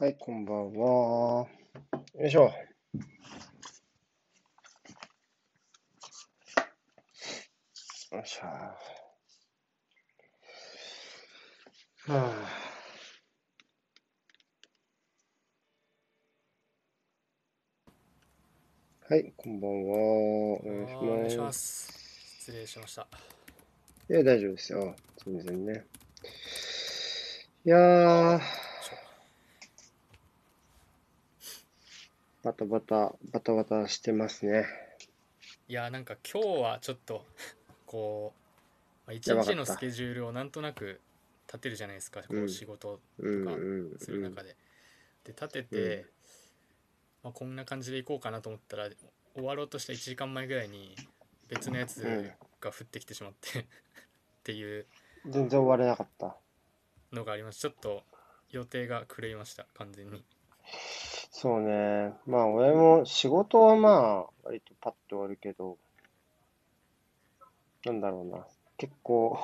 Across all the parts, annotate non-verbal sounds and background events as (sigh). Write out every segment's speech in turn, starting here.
はい、こんばんは。よいしょ。よいしょ。はあ、はい、こんばんは。お願いしあーお願いしま。ますす。失礼しました。いや、大丈夫ですよ。全然ね。いやー、ちょバタバタ、バタバタしてますね。いや、なんか今日はちょっと、(laughs) こう、まあ、一日のスケジュールをなんとなく立てるじゃないですか、こうんう仕事うんとか。する中で。で、立てて、まあ、こんな感じでいこうかなと思ったら、終わろうとした1時間前ぐらいに別のやつうんが降ってきてしまって (laughs) っていう全然終われなかった。のがありました。ちょっと予定が狂いました、完全に。そうね。まあ、俺も仕事はまあ、割とパッと終わるけど、なんだろうな。結構、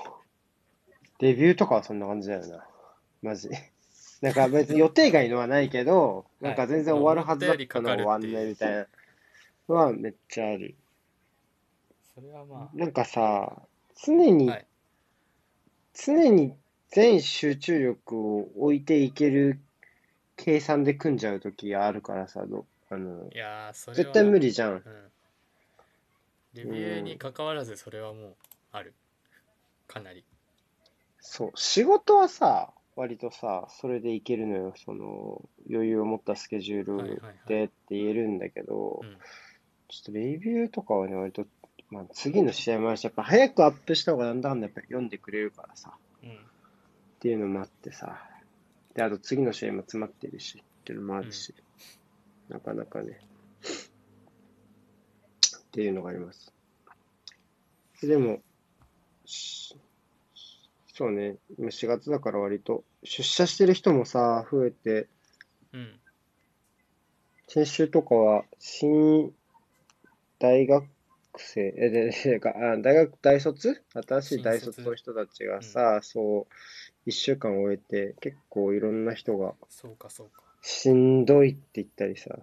デビューとかはそんな感じだよな。マジ。なんか別に予定外のはないけど、なんか全然終わるはずだったの終わんないみたいなのはめっちゃある。それはまなんかさ、常に、はい常に全集中力を置いていける計算で組んじゃうときがあるからさ、どあのあ、いやー、それは。絶対無理じゃん。うん。レビューに関わらずそれはもうある。かなり。そう、仕事はさ、割とさ、それでいけるのよ。その、余裕を持ったスケジュールはいはいはい。でって言えるんだけど、うん。ちょっとレビューとかはね、割と、まあ、次の試合もあるし、やっぱ早くアップした方がなんだかんだやっぱ読んでくれるからさ、うん。っていうのもあってさ、で、あと次の試合も詰まってるし、っていうのもあるし、なかなかね、っていうのがあります。でも、しそうね、今4月だから割と、出社してる人もさ、増えて、うん。先週とかは、新大学生、え、で、で、大学、大卒？新しい大卒の人たちがさ、そう、一週間終えて、結構いろんな人が、そうかそうかしんどいって言ったりさ、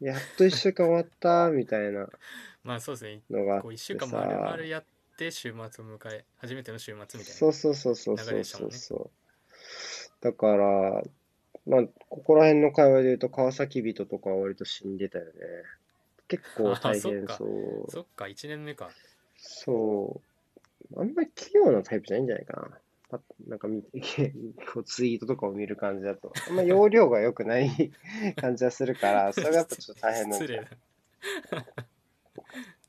やっと一週間終わった、みたいな (laughs) まあそうですねのがあっこう1て週間さ、丸々やって週末を迎え初めての週末みたいなそうそうそうそう流そうれでしたもんねそうそう。だから、まあ、ここら辺の会話で言うと、川崎人とかは割と死んでたよね。結構大変あそっかそう。(laughs) そっか1年目かそう。あんまり器用なタイプじゃないんじゃないかな。パッなんか見て、(laughs) こうツイートとかを見る感じだと、あんま容量が良くない (laughs) 感じはするから、それがやっぱちょっと大変なん失礼。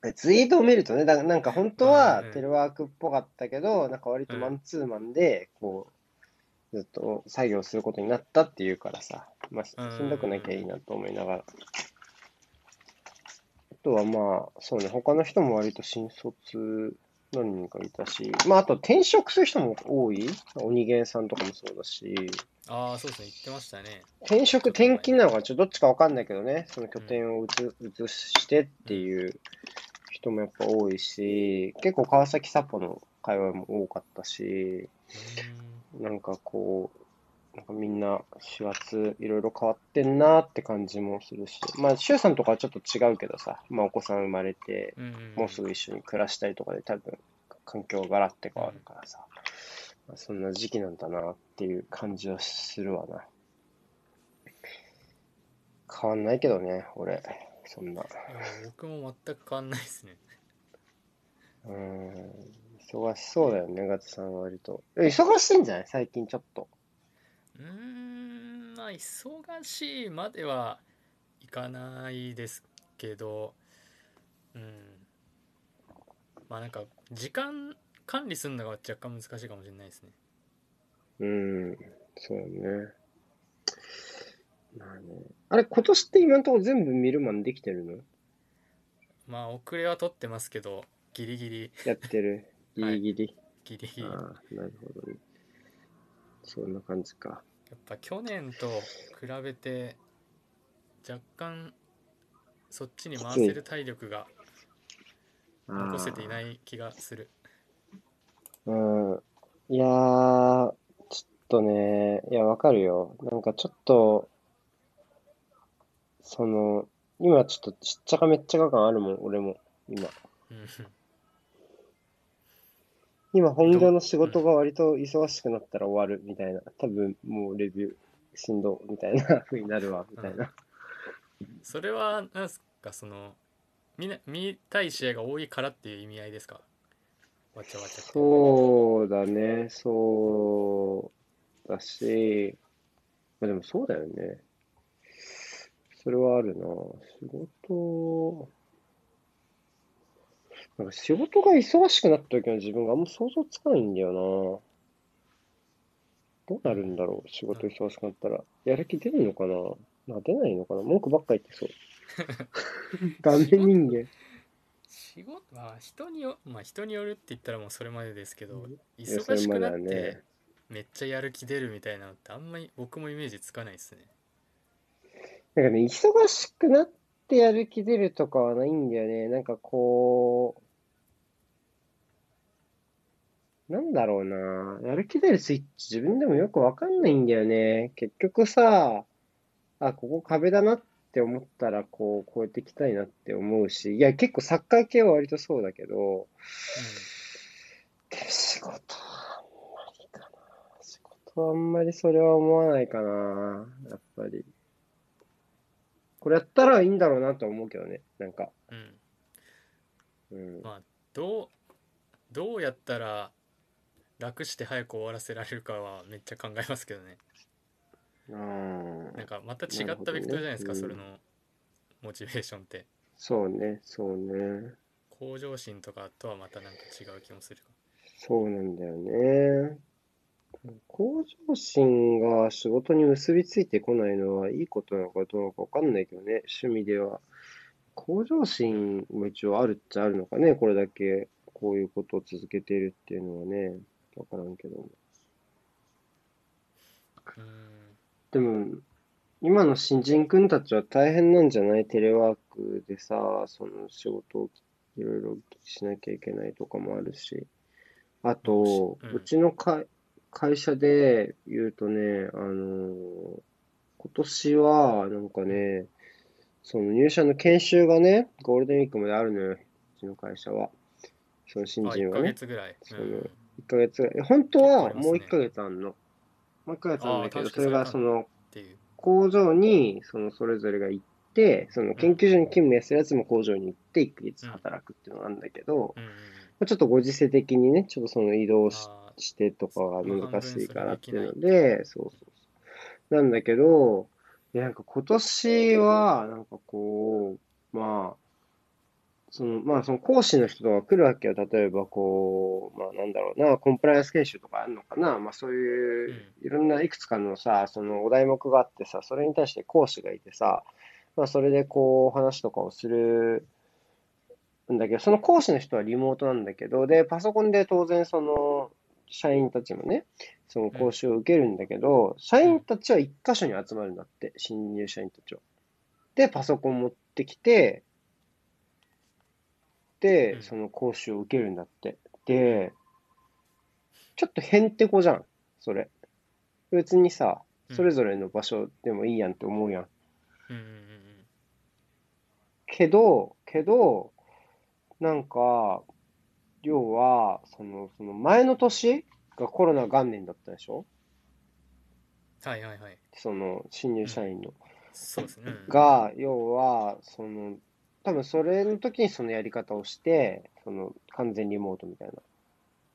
だツイートを見るとね、だなんか本当はうんテレワークっぽかったけど、なんか割とマンツーマンで、こう、ずっと作業することになったっていうからさ、まあ、しんどくなきゃいいなと思いながら。あとはまあ、そうね、他の人も割と新卒何人かいたし、まああと転職する人も多い。鬼源さんとかもそうだし、ああそうですね。言ってましたね。転職、転勤なのかちょっとどっちかわかんないけどね、その拠点を移移してっていう人もやっぱ多いし、結構川崎札幌の会話も多かったし、うなんかこう、なんかみんな4月いろいろ変わってんなって感じもするし、まあ、周さんとかはちょっと違うけどさ、まあお子さん生まれて、もうすぐ一緒に暮らしたりとかで多分環境がガラッて変わるからさ、まあ、そんな時期なんだなっていう感じはするわな。変わんないけどね、俺。そんな。僕も全く変わんないですねうーん。忙しそうだよね、ガツさんは割と。え忙しいんじゃない？最近ちょっと。うーんまあ忙しいまではいかないですけどうんまあなんか時間管理するのが若干難しいかもしれないですねうーん。そうね。まあね。あれ、今年って今のところ全部見るマンできてるの？まあ遅れは取ってますけどギリギリやってる。(laughs) ギリギリ。ギリギリああ、なるほどね。そんな感じか。やっぱ去年と比べて若干そっちに回せる体力が残せていない気がするうん。いやー、ちょっとね、いや、わかるよ。なんかちょっと、その、今ちょっとちっちゃかめっちゃか感あるもん、俺も、今。うん今本業の仕事が割と忙しくなったら終わるみたいな。多分もうレビューしんどみたいな風になるわ、みたいな。それはなんすかその見な見たい試合が多いからっていう意味合いですか？わちゃわちゃそうだね、そうだし、まあでもそうだよね。それはあるな。仕事、なんか仕事が忙しくなった時の自分があんま想像つかないんだよな。どうなるんだろう、仕事忙しくなったら。やる気出るのかな？まあ出ないのかな？文句ばっか言ってそう。(laughs) 画面人間。仕事は人によまあ人によるって言ったらもうそれまでですけど忙しくなってねめっちゃやる気出るみたいなのってあんまり僕もイメージつかないですねなんかね、忙しくなってやる気出るとかはないんだよね。なんかこう、なんだろうな。やる気出るスイッチ自分でもよくわかんないんだよね。結局さ、あ、ここ壁だなって思ったら、こう、超えていきたいなって思うし、いや、結構サッカー系は割とそうだけど、でも仕事はあんまりかな。仕事はあんまりそれは思わないかな。やっぱり。これやったらいいんだろうなとは思うけどね。なんか。うん、うん、うん。まあどうどうやったら楽して早く終わらせられるかはめっちゃ考えますけどね。なんかまた違ったベクトルじゃないですか、ね。それのモチベーションって。そうね、そうね。向上心とかとはまたなんか違う気もするそうなんだよね。向上心が仕事に結びついてこないのはいいことなのかどうなのかわかんないけどね、趣味では。向上心も一応あるっちゃあるのかね、これだけこういうことを続けているっていうのはね、わからんけど。うんでも、今の新人君たちは大変なんじゃない？テレワークでさ、その仕事をいろいろしなきゃいけないとかもあるし。あと、うちの会会社で言うとね、あの、今年は、なんかね、その入社の研修がね、ゴールデンウィークまであるのよ、うちの会社は。その新あ1ヶ人はね。月ぐらい、そのうん、1ヶ月ぐらい。本当はもう1ヶ月あんの？もう1ヶ月あるんだけど、それがそその、工場に、そのそれぞれが行って、その研究所に勤務するやつも工場に行って1ヶ月働くっていうのがあるんだけど、ちょっとご時世的にね、ちょっとその移動してとかが難しいからっていうの半で、そうそうそう。なんだけど、いやなんか今年は、なんかこう、まあ、その、まあその講師の人とか来るわけよ。例えばこう、まあなんだろうな、コンプライアンス研修とかあるのかな。まあそういう、いろんないくつかのさ、そのお題目があってさ、それに対して講師がいてさ、まあそれでこう話とかをするんだけど、その講師の人はリモートなんだけど、で、パソコンで当然その、社員たちもね、その講習を受けるんだけど、社員たちは一箇所に集まるんだって、新入社員たちは。で、パソコン持ってきて、その講習を受けるんだって。で、ちょっとへんてこじゃん、それ。別にさ、それぞれの場所でもいいやんって思うやん。うんうんうんけど、けど、なんか、要は、その、その前の年がコロナ元年だったでしょ？はいはいはいその、新入社員の。そうですね、うんが、要は、その、多分それの時にそのやり方をして、その、完全リモートみたいな。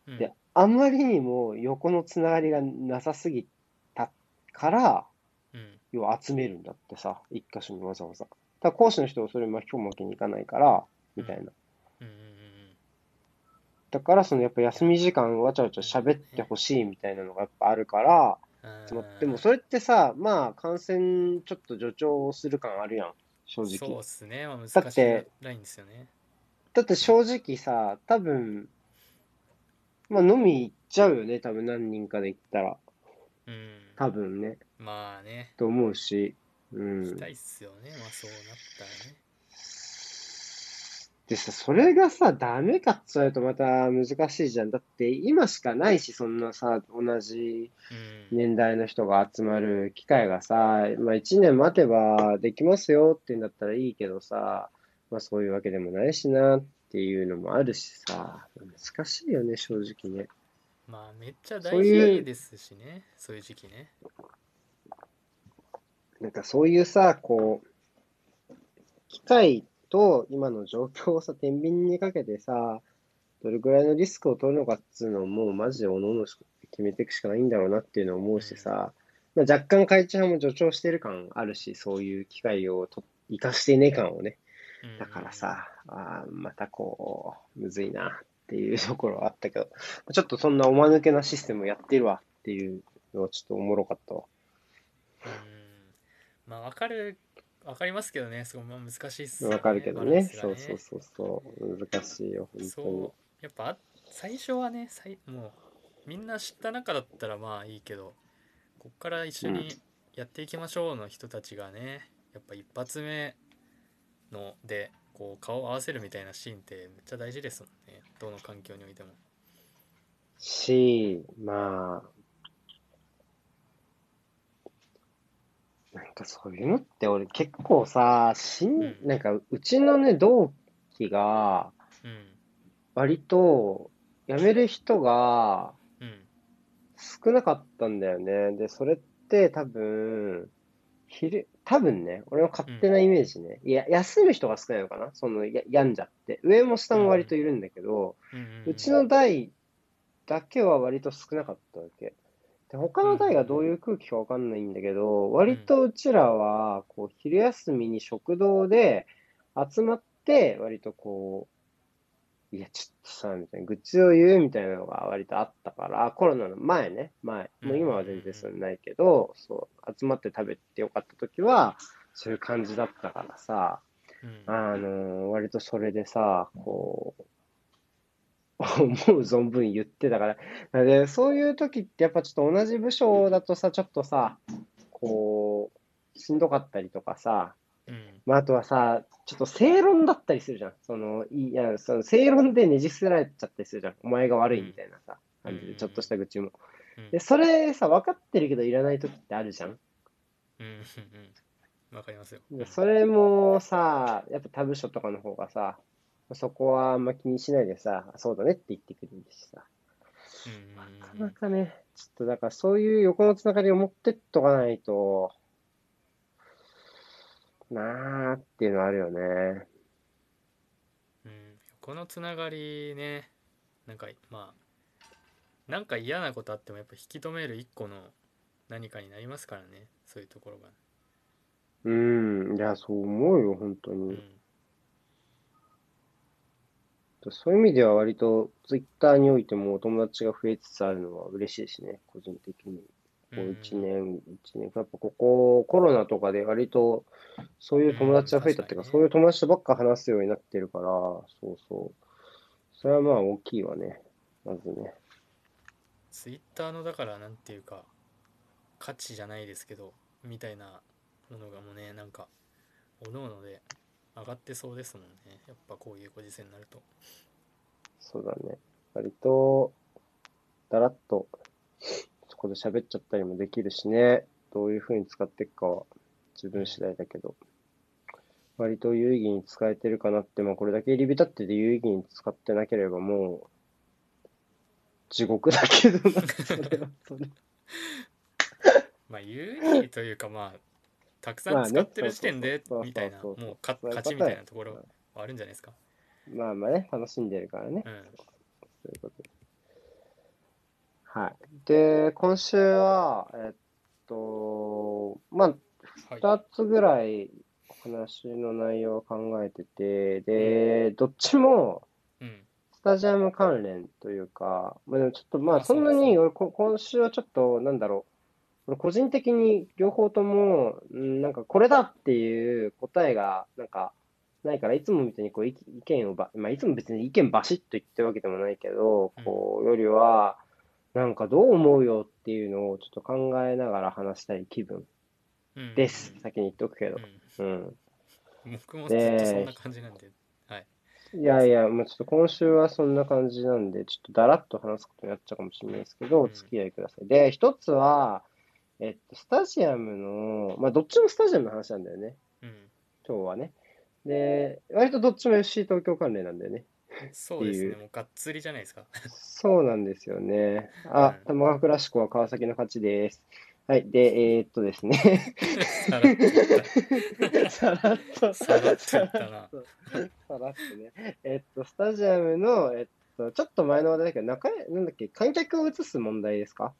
うんで、あんまりにも横のつながりがなさすぎたから、うん要は集めるんだってさ、一箇所にわざわざ。だ講師の人はそれ巻き込むわけにいかないから、みたいな。うんうんだから、そのやっぱ休み時間わちゃわちゃ喋ってほしいみたいなのがやっぱあるから、うんでもそれってさ、まあ感染ちょっと助長する感あるやん、正そう直っ。すね、まあ、難だっしいてラインですよねだって正直さ、多分、まあ飲み行っちゃうよね、多分何人かで行ったら。うん多分ね、まあねと思うし。う行きん。たいっすよねまあそうなったらねでさ、それがさ、ダメかっつわれるとまた難しいじゃん。だって今しかないし、そんなさ、同じうん年代の人が集まる機会がさ、まあ一年待てばできますよってんだったらいいけどさ、まあそういうわけでもないしなっていうのもあるしさ、難しいよね、正直ね。まあめっちゃ大事ですしねそういう時期ねなんかそういうさ、こう、機械と今の状況をさ、天秤にかけてさ、どれぐらいのリスクを取るのかっつうのをもうマジで各々決めていくしかないんだろうなっていうのを思うしさ、まあ、若干会長も助長してる感あるし、そういう機会をと生かしていねえ感をね。うんだからさ、あーまたこう、むずいなっていうところはあったけど、ちょっとそんなおまぬけなシステムやってるわっていうのはちょっとおもろかったわ。うんまあわかるわかりますけどね。すごいまあ難しいっすよわかるけどね。ね。そうそうそうそう。難しいよ、本当に。そう。やっぱあ最初はねさいもうみんな知った中だったらまあいいけどこっから一緒にやっていきましょうの人たちがねやっぱ一発目のでこう顔を合わせるみたいなシーンってめっちゃ大事ですもんね。どの環境においても。し、まあ、なんかそういうのって俺結構さ、しん、うん。なんかうちのね、同期がうん割と辞める人がうん。少なかったんだよね。で、それって多分、昼、多分ね、俺の勝手なイメージね。いや、休む人が少ないのかな？その、や、病んじゃって。上も下も割といるんだけど、うん。うん。うちの代だけは割と少なかったわけ。で、他の代がどういう空気かわかんないんだけど、割とうちらは、こう、昼休みに食堂で集まって、割とこう、いや、ちょっとさ、みたいな、愚痴を言うみたいなのが割とあったから、コロナの前ね、前。もう今は全然それないけど、そう、集まって食べてよかった時は、そういう感じだったからさ、うんあの割とそれでさ、こう、思う存分言ってたから。で、そういう時ってやっぱちょっと同じ部署だとさ、ちょっとさ、こう、しんどかったりとかさ、うんまあ、あとはさ、ちょっと正論だったりするじゃん。その、いいや、その正論でねじ伏せられちゃったりするじゃん。お前が悪いみたいなさ、感じで、ちょっとした愚痴も。うんで、それさ、分かってるけどいらない時ってあるじゃん。うんうんうんわかりますよでそれもさ、やっぱ他部署とかの方がさ、そこはあんま気にしないでさ、そうだねって言ってくれるしさ。うんなかうんなかね、ちょっとだからそういう横のつながりを持ってっとかないと、なーっていうのはあるよね。うんこのつながりねなんかまあなんか嫌なことあってもやっぱ引き止める一個の何かになりますからねそういうところがうん、いや、そう思うよ、本当に。うんそういう意味では割と、ツイッターにおいてもお友達が増えつつあるのは嬉しいしね、個人的に。こう1年、一年、やっぱここ、コロナとかで割と、そういう友達が増えたっていうか、うんそういう友達とばっか話すようになってるから、そうそう。それはまあ大きいわね、まずね。ツイッターのだからなんていうか価値じゃないですけどみたいなものがもうねなんかおのおので上がってそうですもんねやっぱこういうご時世になるとそうだね。割と、だらっと、そこで喋っちゃったりもできるしね。どういう風に使っていくかは自分次第だけど。割と有意義に使えてるかなって、まあこれだけ入り浸ってて有意義に使ってなければもう、地獄だけどな、(laughs) それはそれ。まあ有意義というかまあたくさん使ってる時点でみたいなもう勝ちみたいなところはあるんじゃないですか？まあまあね、楽しんでるからね。うん。そういうこと。で。はい。で、今週は、えっと、まあ、はい。二つぐらい話の内容を考えてて、で、どっちもうん。スタジアム関連というか、まあでもちょっとまああそんなに俺こ今週はちょっとなんだろう、俺個人的に両方とも、うんなんかこれだっていう答えがなんかないから、いつもみたいにこう意意見をば、まあいつも別に意見バシッと言ってるわけでもないけど、こうよりは、なんかどう思うよっていうのをちょっと考えながら話したい気分うんです。先に言っておくけど。うんうん。僕もずっとそんな感じなんではいいやいや、もうちょっと今週はそんな感じなんで、ちょっとだらっと話すことになっちゃうかもしれないですけど、お付き合いください。で、一つは、えっと、スタジアムの、まあ、どっちもスタジアムの話なんだよね。うん。今日はね。で、割とどっちも FC 東京関連なんだよね。そうですね。もうがっつりじゃないですか。そうなんですよね。あ、うん玉川クラシコは川崎の勝ちです。はい。で、えーっとですね。さらっとさらっと、さらっとさらっとね。えっと、スタジアムの、えっと、ちょっと前の話題だけど、中江、なんだっけ、観客を移す問題ですか？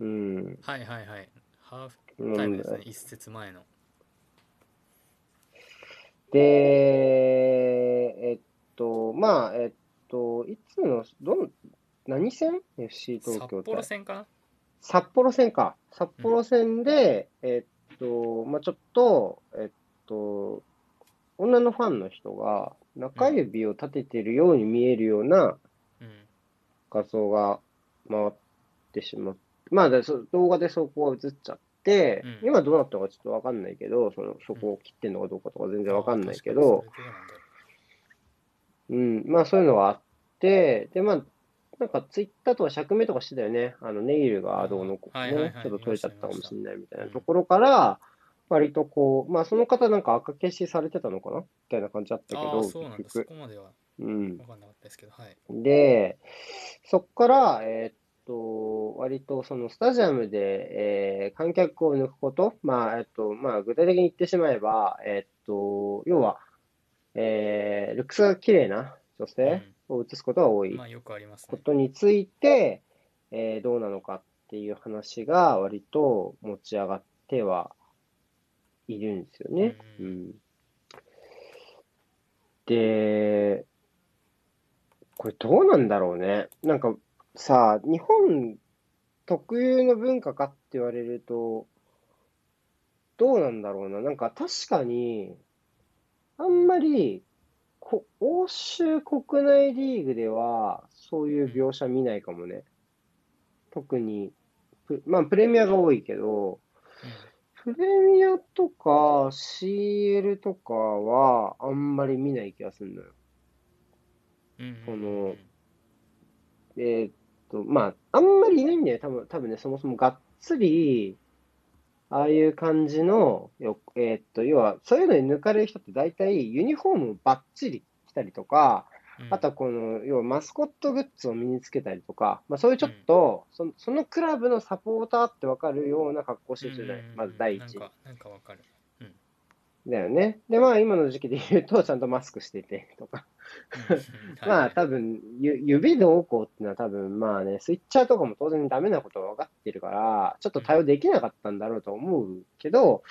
うん。たはいはいはい。ハーフタイムですね。一節前の。で、えっと、まあ、えっと、いつの、どん、何戦 ?FC 東札京対幌戦かな？札幌戦か。札幌戦で、えっと、まあちょっと、えっと、女のファンの人が中指を立ててるように見えるようなうん。画像が回ってしまって、まあでそ動画でそこが映っちゃって、うん今どうなったのかちょっとわかんないけど、その、そこを切ってんのかどうかとか全然わかんないけあど、うなんまあそういうのがあって、で、まあ、なんかツイッターとか釈明とかしてたよね。あの、ネイルがどうのこうねちょっと取れちゃったかもしれないみたいなところから、割とこう、まあその方なんか赤消しされてたのかな？みたいな感じだったけど。結局。そこまではうん分。かんなかったですけど、はい。で、そっから、えーっと、割とそのスタジアムで、えー観客を抜くこと、まあ、えっと、まあ、具体的に言ってしまえば、えーっと、要は、えールックスが綺麗な女性を映すことが多いまあよくありますこね。とについて、えーどうなのかっていう話が割と持ち上がってはいるんですよね。ううんん。で、これどうなんだろうね。なんかさ、日本特有の文化かって言われると、どうなんだろうな。なんか確かに、あんまり、こ欧州国内リーグでは、そういう描写見ないかもね。特に、プまあ、プレミアが多いけど、プレミアとか CL とかは、あんまり見ない気がするのよ。うん。うんそのえーっと、まあ、あんまりいないんだよ。多分、多分ね、そもそもがっつり、ああいう感じの、よ、えーっと、要は、そういうのに抜かれる人って大体、ユニフォームをバッチリ着たりとか、うんあとはこの、要はマスコットグッズを身につけたりとか、まあそういうちょっと、その、そのクラブのサポーターってわかるような格好をしてる人じゃない。まず第一。なんか、なんかわかる。だよね。で、まあ今の時期で言うと、ちゃんとマスクしててとか。うんまあ多分、ゆ指どうこうっていうのは多分、まあね、スイッチャーとかも当然ダメなことは分かってるから、ちょっと対応できなかったんだろうと思うけど、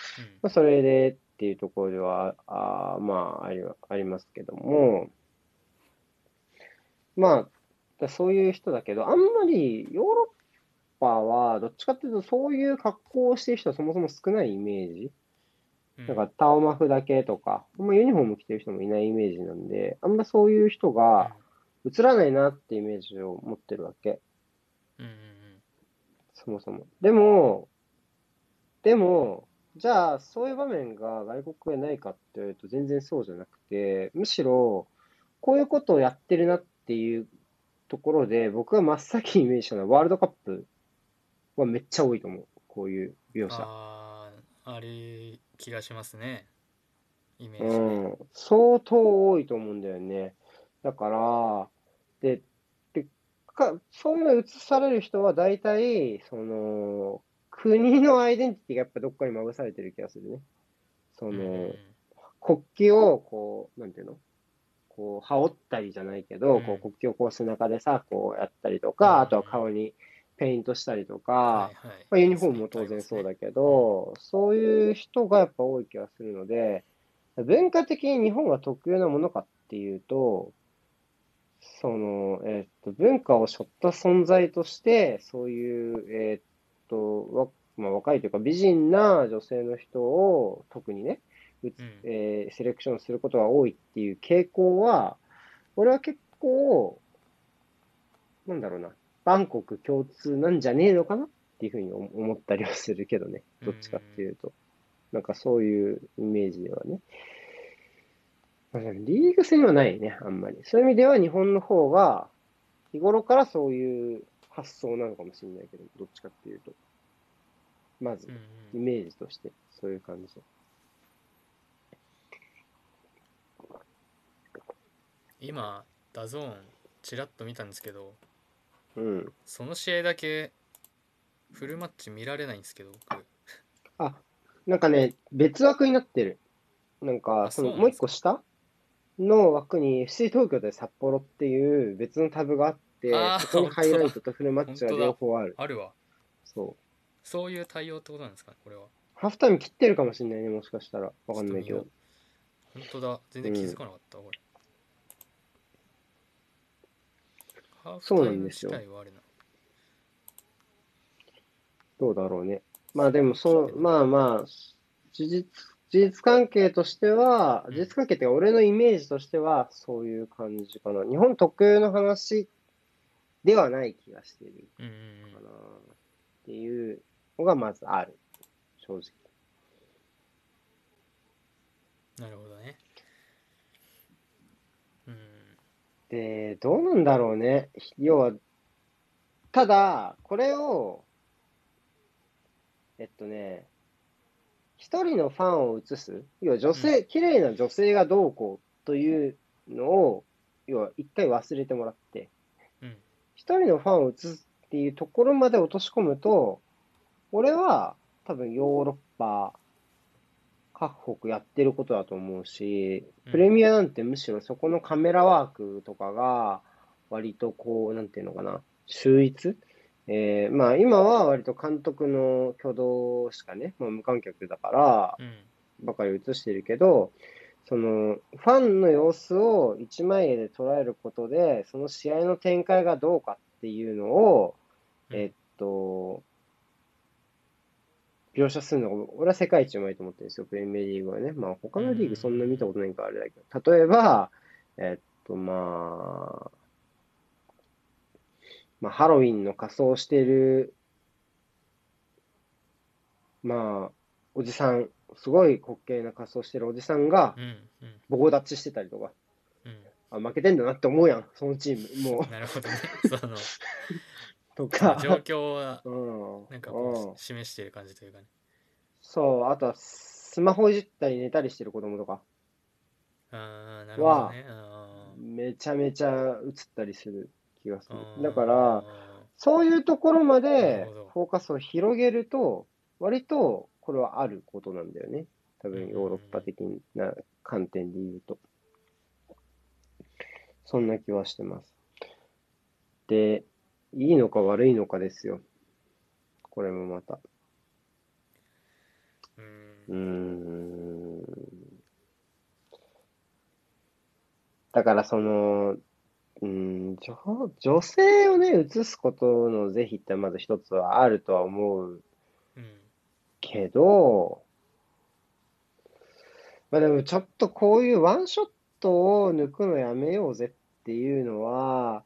まあそれでっていうところでは、あーまあありはありますけども、まあ、だそういう人だけど、あんまりヨーロッパはどっちかっていうとそういう格好をしてる人はそもそも少ないイメージ。うんなんかタオマフだけとか、あんまユニフォーム着てる人もいないイメージなんで、あんまそういう人が映らないなってイメージを持ってるわけ。うんうんそもそも。でも、でも、じゃあ、そういう場面が外国でないかって言われると全然そうじゃなくて、むしろ、こういうことをやってるなっていうところで、僕が真っ先にイメージしたのはワールドカップはめっちゃ多いと思う。こういう描写。ああ、あれ、気がしますね。イメうージね。ん、相当多いと思うんだよね。だから、で、で、か、そういうの映される人は大体、その、国のアイデンティティがやっぱどっかにまぶされてる気がするね。そうんうんの、国旗をこう、なんていうの？こう、羽織ったりじゃないけど、うんこう国旗をこう背中でさ、こうやったりとうんか、あとは顔にペイントしたりとか、はいはい。まあ、ユニフォームも当然そうだけど、そういう人がやっぱ多い気がするので、文化的に日本が特有なものかっていうと、その、えっと、文化を背負った存在として、そういう、えっと、わまあ、若いというか美人な女性の人を特にね、うつうん。えーセレクションすることが多いっていう傾向は、俺は結構、なんだろうな、バンコク共通なんじゃねえのかなっていうふうに思思ったりはするけどね、どっちかっていうと。なんかそういうイメージではね。リーグ戦はないね、あんまり。そういう意味では日本の方が、日頃からそういう発想なのかもしれないけど、どっちかっていうと。まずうん、イメージとして、そういう感じ。今 DAZN ちらっと見たんですけどうん。その試合だけフルマッチ見られないんですけど僕あ、なんかね、別枠になってる。なんか、あその、そうなんですか？もう一個下の枠に FC 東京で札幌っていう別のタブがあってあー、そこにハイライトとフルマッチが本当だ両方ある。あるわそう。そういう対応ってことなんですか？ねこれはハーフタイム切ってるかもしれないね、もしかしたら。わかんないけど。本当だ全然気づかなかった、これハーフそうタイムなんですよ自体はあれなどうだろうね。まあでも、そう、まあまあ、事実、事実関係としては、うん事実関係っていうか、俺のイメージとしては、そういう感じかな。日本特有の話ではない気がしてるかな。っていうのがまずある。正直。うんなるほどねうんで、どうなんだろうね。要は、ただ、これを、えっとね、一人のファンを映す、要は女性、綺麗な女性がどうこうというのを、要は一回忘れてもらって、うん。一人のファンを映すっていうところまで落とし込むと、俺は多分ヨーロッパ各国やってることだと思うし、うん。プレミアなんてむしろそこのカメラワークとかが割とこう、なんていうのかな、秀逸？えーまあ今は割と監督の挙動しかね、まあ、無観客だから、うん。ばかり映してるけど、その、ファンの様子を一枚絵で捉えることで、その試合の展開がどうかっていうのを、うん。えっと、描写するのが、俺は世界一うまいと思ってるんですよ、プレミアリーグはね。まあ他のリーグそんな見たことないからあれだけど、例えば、えっと、まあ、まあ、ハロウィンの仮装をしてる、まあ、おじさん、すごい滑稽な仮装してるおじさんが棒立ちしてたりとか、うん。あ、負けてんだなって思うやん、そのチーム、もなるほどね。そのう、(laughs) とか、状況はうん、なんかうん。こう示している感じというかね。そう、あとは、スマホいじったり寝たりしてる子供とか、ああなるほどね。あめちゃめちゃ映ったりする気がする。ー。だから、あそういうところまなでフォーカスを広げると、割とこれはあることなんだよね。多分ヨーロッパ的な観点で言うと。そんな気はしてます。で、いいのか悪いのかですよ。これもまた。ーうーん。だからその、うん、女、女性をね、映すことの是非ってまず一つはあるとは思ううんけど、まあでもちょっとこういうワンショットを抜くのやめようぜっていうのは、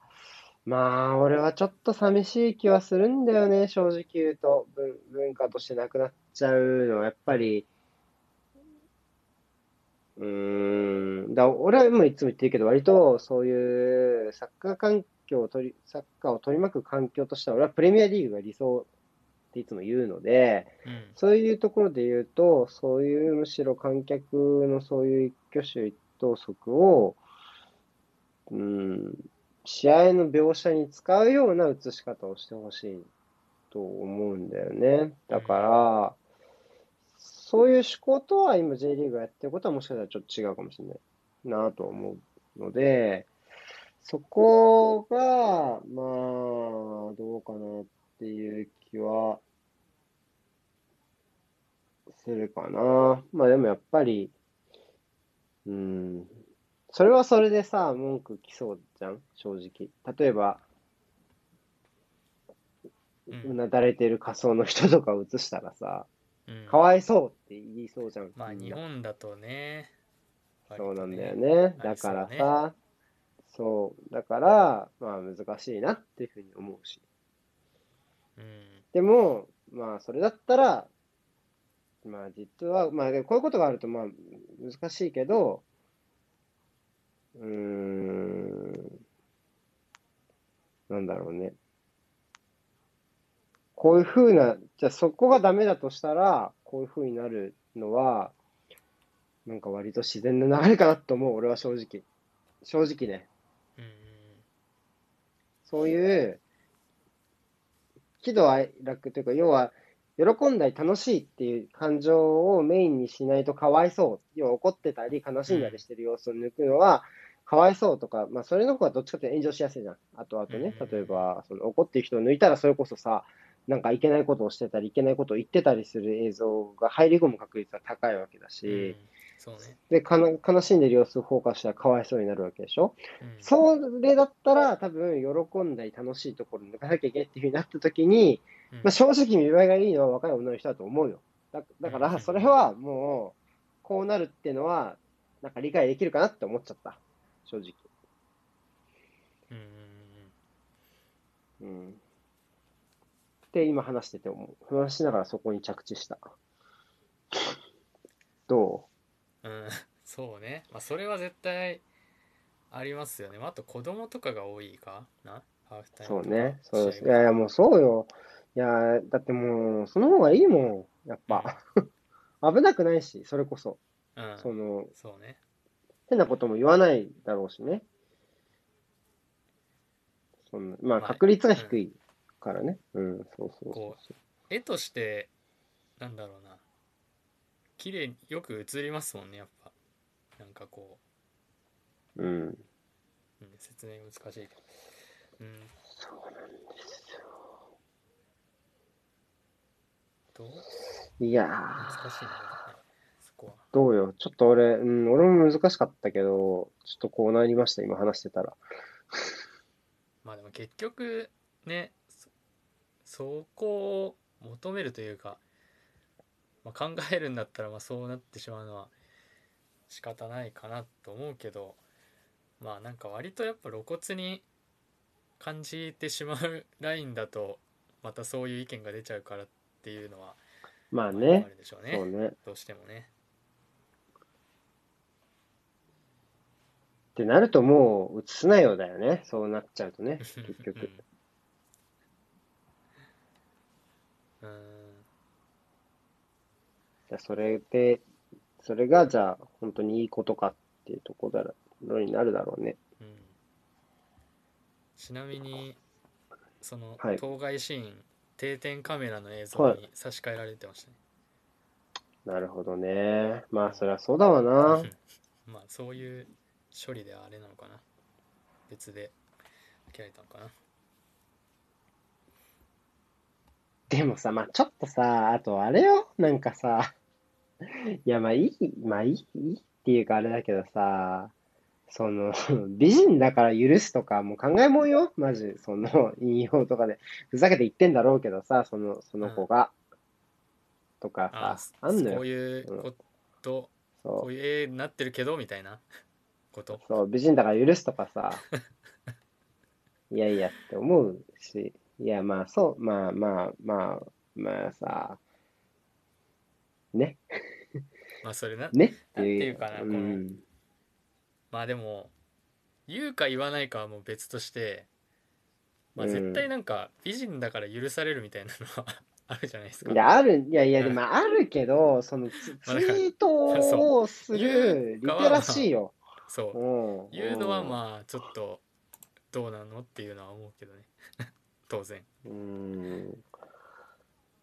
まあ俺はちょっと寂しい気はするんだよね、正直言うと。文、文化としてなくなっちゃうのはやっぱり、うーん、だ俺はもういつも言ってるけど、割とそういうサッカー環境を取り、サッカーを取り巻く環境としては、俺はプレミアリーグが理想っていつも言うので、うん。そういうところで言うと、そういうむしろ観客のそういう一挙手一投足を、うん、試合の描写に使うような映し方をしてほしいと思うんだよね。だから、そういう思考とは今 J リーグがやってることはもしかしたらちょっと違うかもしれないなと思うので、そこが、まあ、どうかなっていう気はするかな。まあでもやっぱり、うん、それはそれでさ、文句来そうじゃん、正直。例えば、うんうなだれてる仮想の人とかを映したらさ、うんかわいそうって言いそうじゃん。まあ日本だとねそうなんだよ割ね。あだからさ、そう、だから、まあ難しいなっていうふうに思うし。とねでも、まあそれだったら、まあ実は、まあでもこういうことがあるとまあ難しいけど、うーん、なんだろうね。こういう風な、じゃあそこがダメだとしたら、こういう風になるのは、なんか割と自然な流れかなと思う、俺は正直。正直ね。うんそういう、喜怒哀楽というか、要は、喜んだり楽しいっていう感情をメインにしないとかわいそう。要は怒ってたり悲しんだりしてる様子を抜くのは、かわいそうとか、まあそれの方がどっちかって炎上しやすいじゃん。あとあとね、うん例えば、その怒ってる人を抜いたらそれこそさ、なんかいけないことをしてたり、いけないことを言ってたりする映像が入り込む確率は高いわけだうんし、そうね、で、かな悲しんでる様子をフォーカスしたらかわいそうになるわけでしょ？うん、それだったら、多分、喜んだり楽しいところに抜かなきゃいけないっていうふうになった時に、うんまあ、正直見栄えがいいのは若い女の人だと思うよ。だだから、うんそれはもう、こうなるっていうのは、なんか理解できるかなって思っちゃった。正直。うんうんうん。って今話してて思う。話しながらそこに着地した。どう？んうんそうね、まあ、それは絶対ありますよね、まあ、あと子供とかが多いかな？ハーフタうイムそうね。そうです。いやいや、もうそうよ。いや、だってもう、その方がいいもん。やっぱ。(laughs) 危なくないし、それこそ。うんその、そうね変なことも言わないだろうしね。そんな、まあまあ確率が低いからね。うん、そうそうそうそ絵としてなんだろうな綺麗によく映りますもんねやっぱなんかこう。うん。う、うん、説明難しいけどうんそうなんですよ。どう？いや難ー、しいんだよねそこはどうよ。ちょっと俺、うん、俺も難しかったけど、ちょっとこうなりました、今話してたら。まあでも結局ねそそこを求めるというか、まあ、考えるんだったらまあそうなってしまうのは仕方ないかなと思うけどまあなんか割とやっぱ露骨に感じてしまうラインだとまたそういう意見が出ちゃうからっていうのはまあまあるでしょうねね。どうしてもねってなるともう、映すなよだよね。そうなっちゃうとね、結局。(laughs) うんうんじゃあそれで、それがじゃあ本当にいいことかっていうところだろになるだろうね。うん。ちなみにそのはい。当該シーン、定点カメラの映像はい。に差し替えられてましたね、なるほどね。まあそりゃそうだわな。(laughs) まあそういう処理ではあれなのかな。別で切られたのかな。でもさ、まあちょっとさ、あとあれよ、なんかさ、いやまあいい、まあいい、いいっていうかあれだけどさ、その、美人だから許すとか、もう考えもんよ、マジ。その、引用とかで。ふざけて言ってんだろうけどさ、その、その子が。とかあさ、あんのよ。こういうこと、こそういう絵になってるけどみたいな？こと？そう、美人だから許すとかさ、(laughs) いやいやって思うし、いやまあそう、まあまあまあ、まあさ、ね、(laughs) まあそれな。ね。っていう。かなこのうん、まあでも言うか言わないかはもう別として、まあ、うん。絶対なんか美人だから許されるみたいなのは (laughs) あるじゃないですか。いや、ある、いやいや、うん。でもあるけど、そのツ、イートをするリテラシーよ。そう。うん。言うのはあ。まあちょっとどうなのっていうのは思うけどね。(laughs) 当然。うん。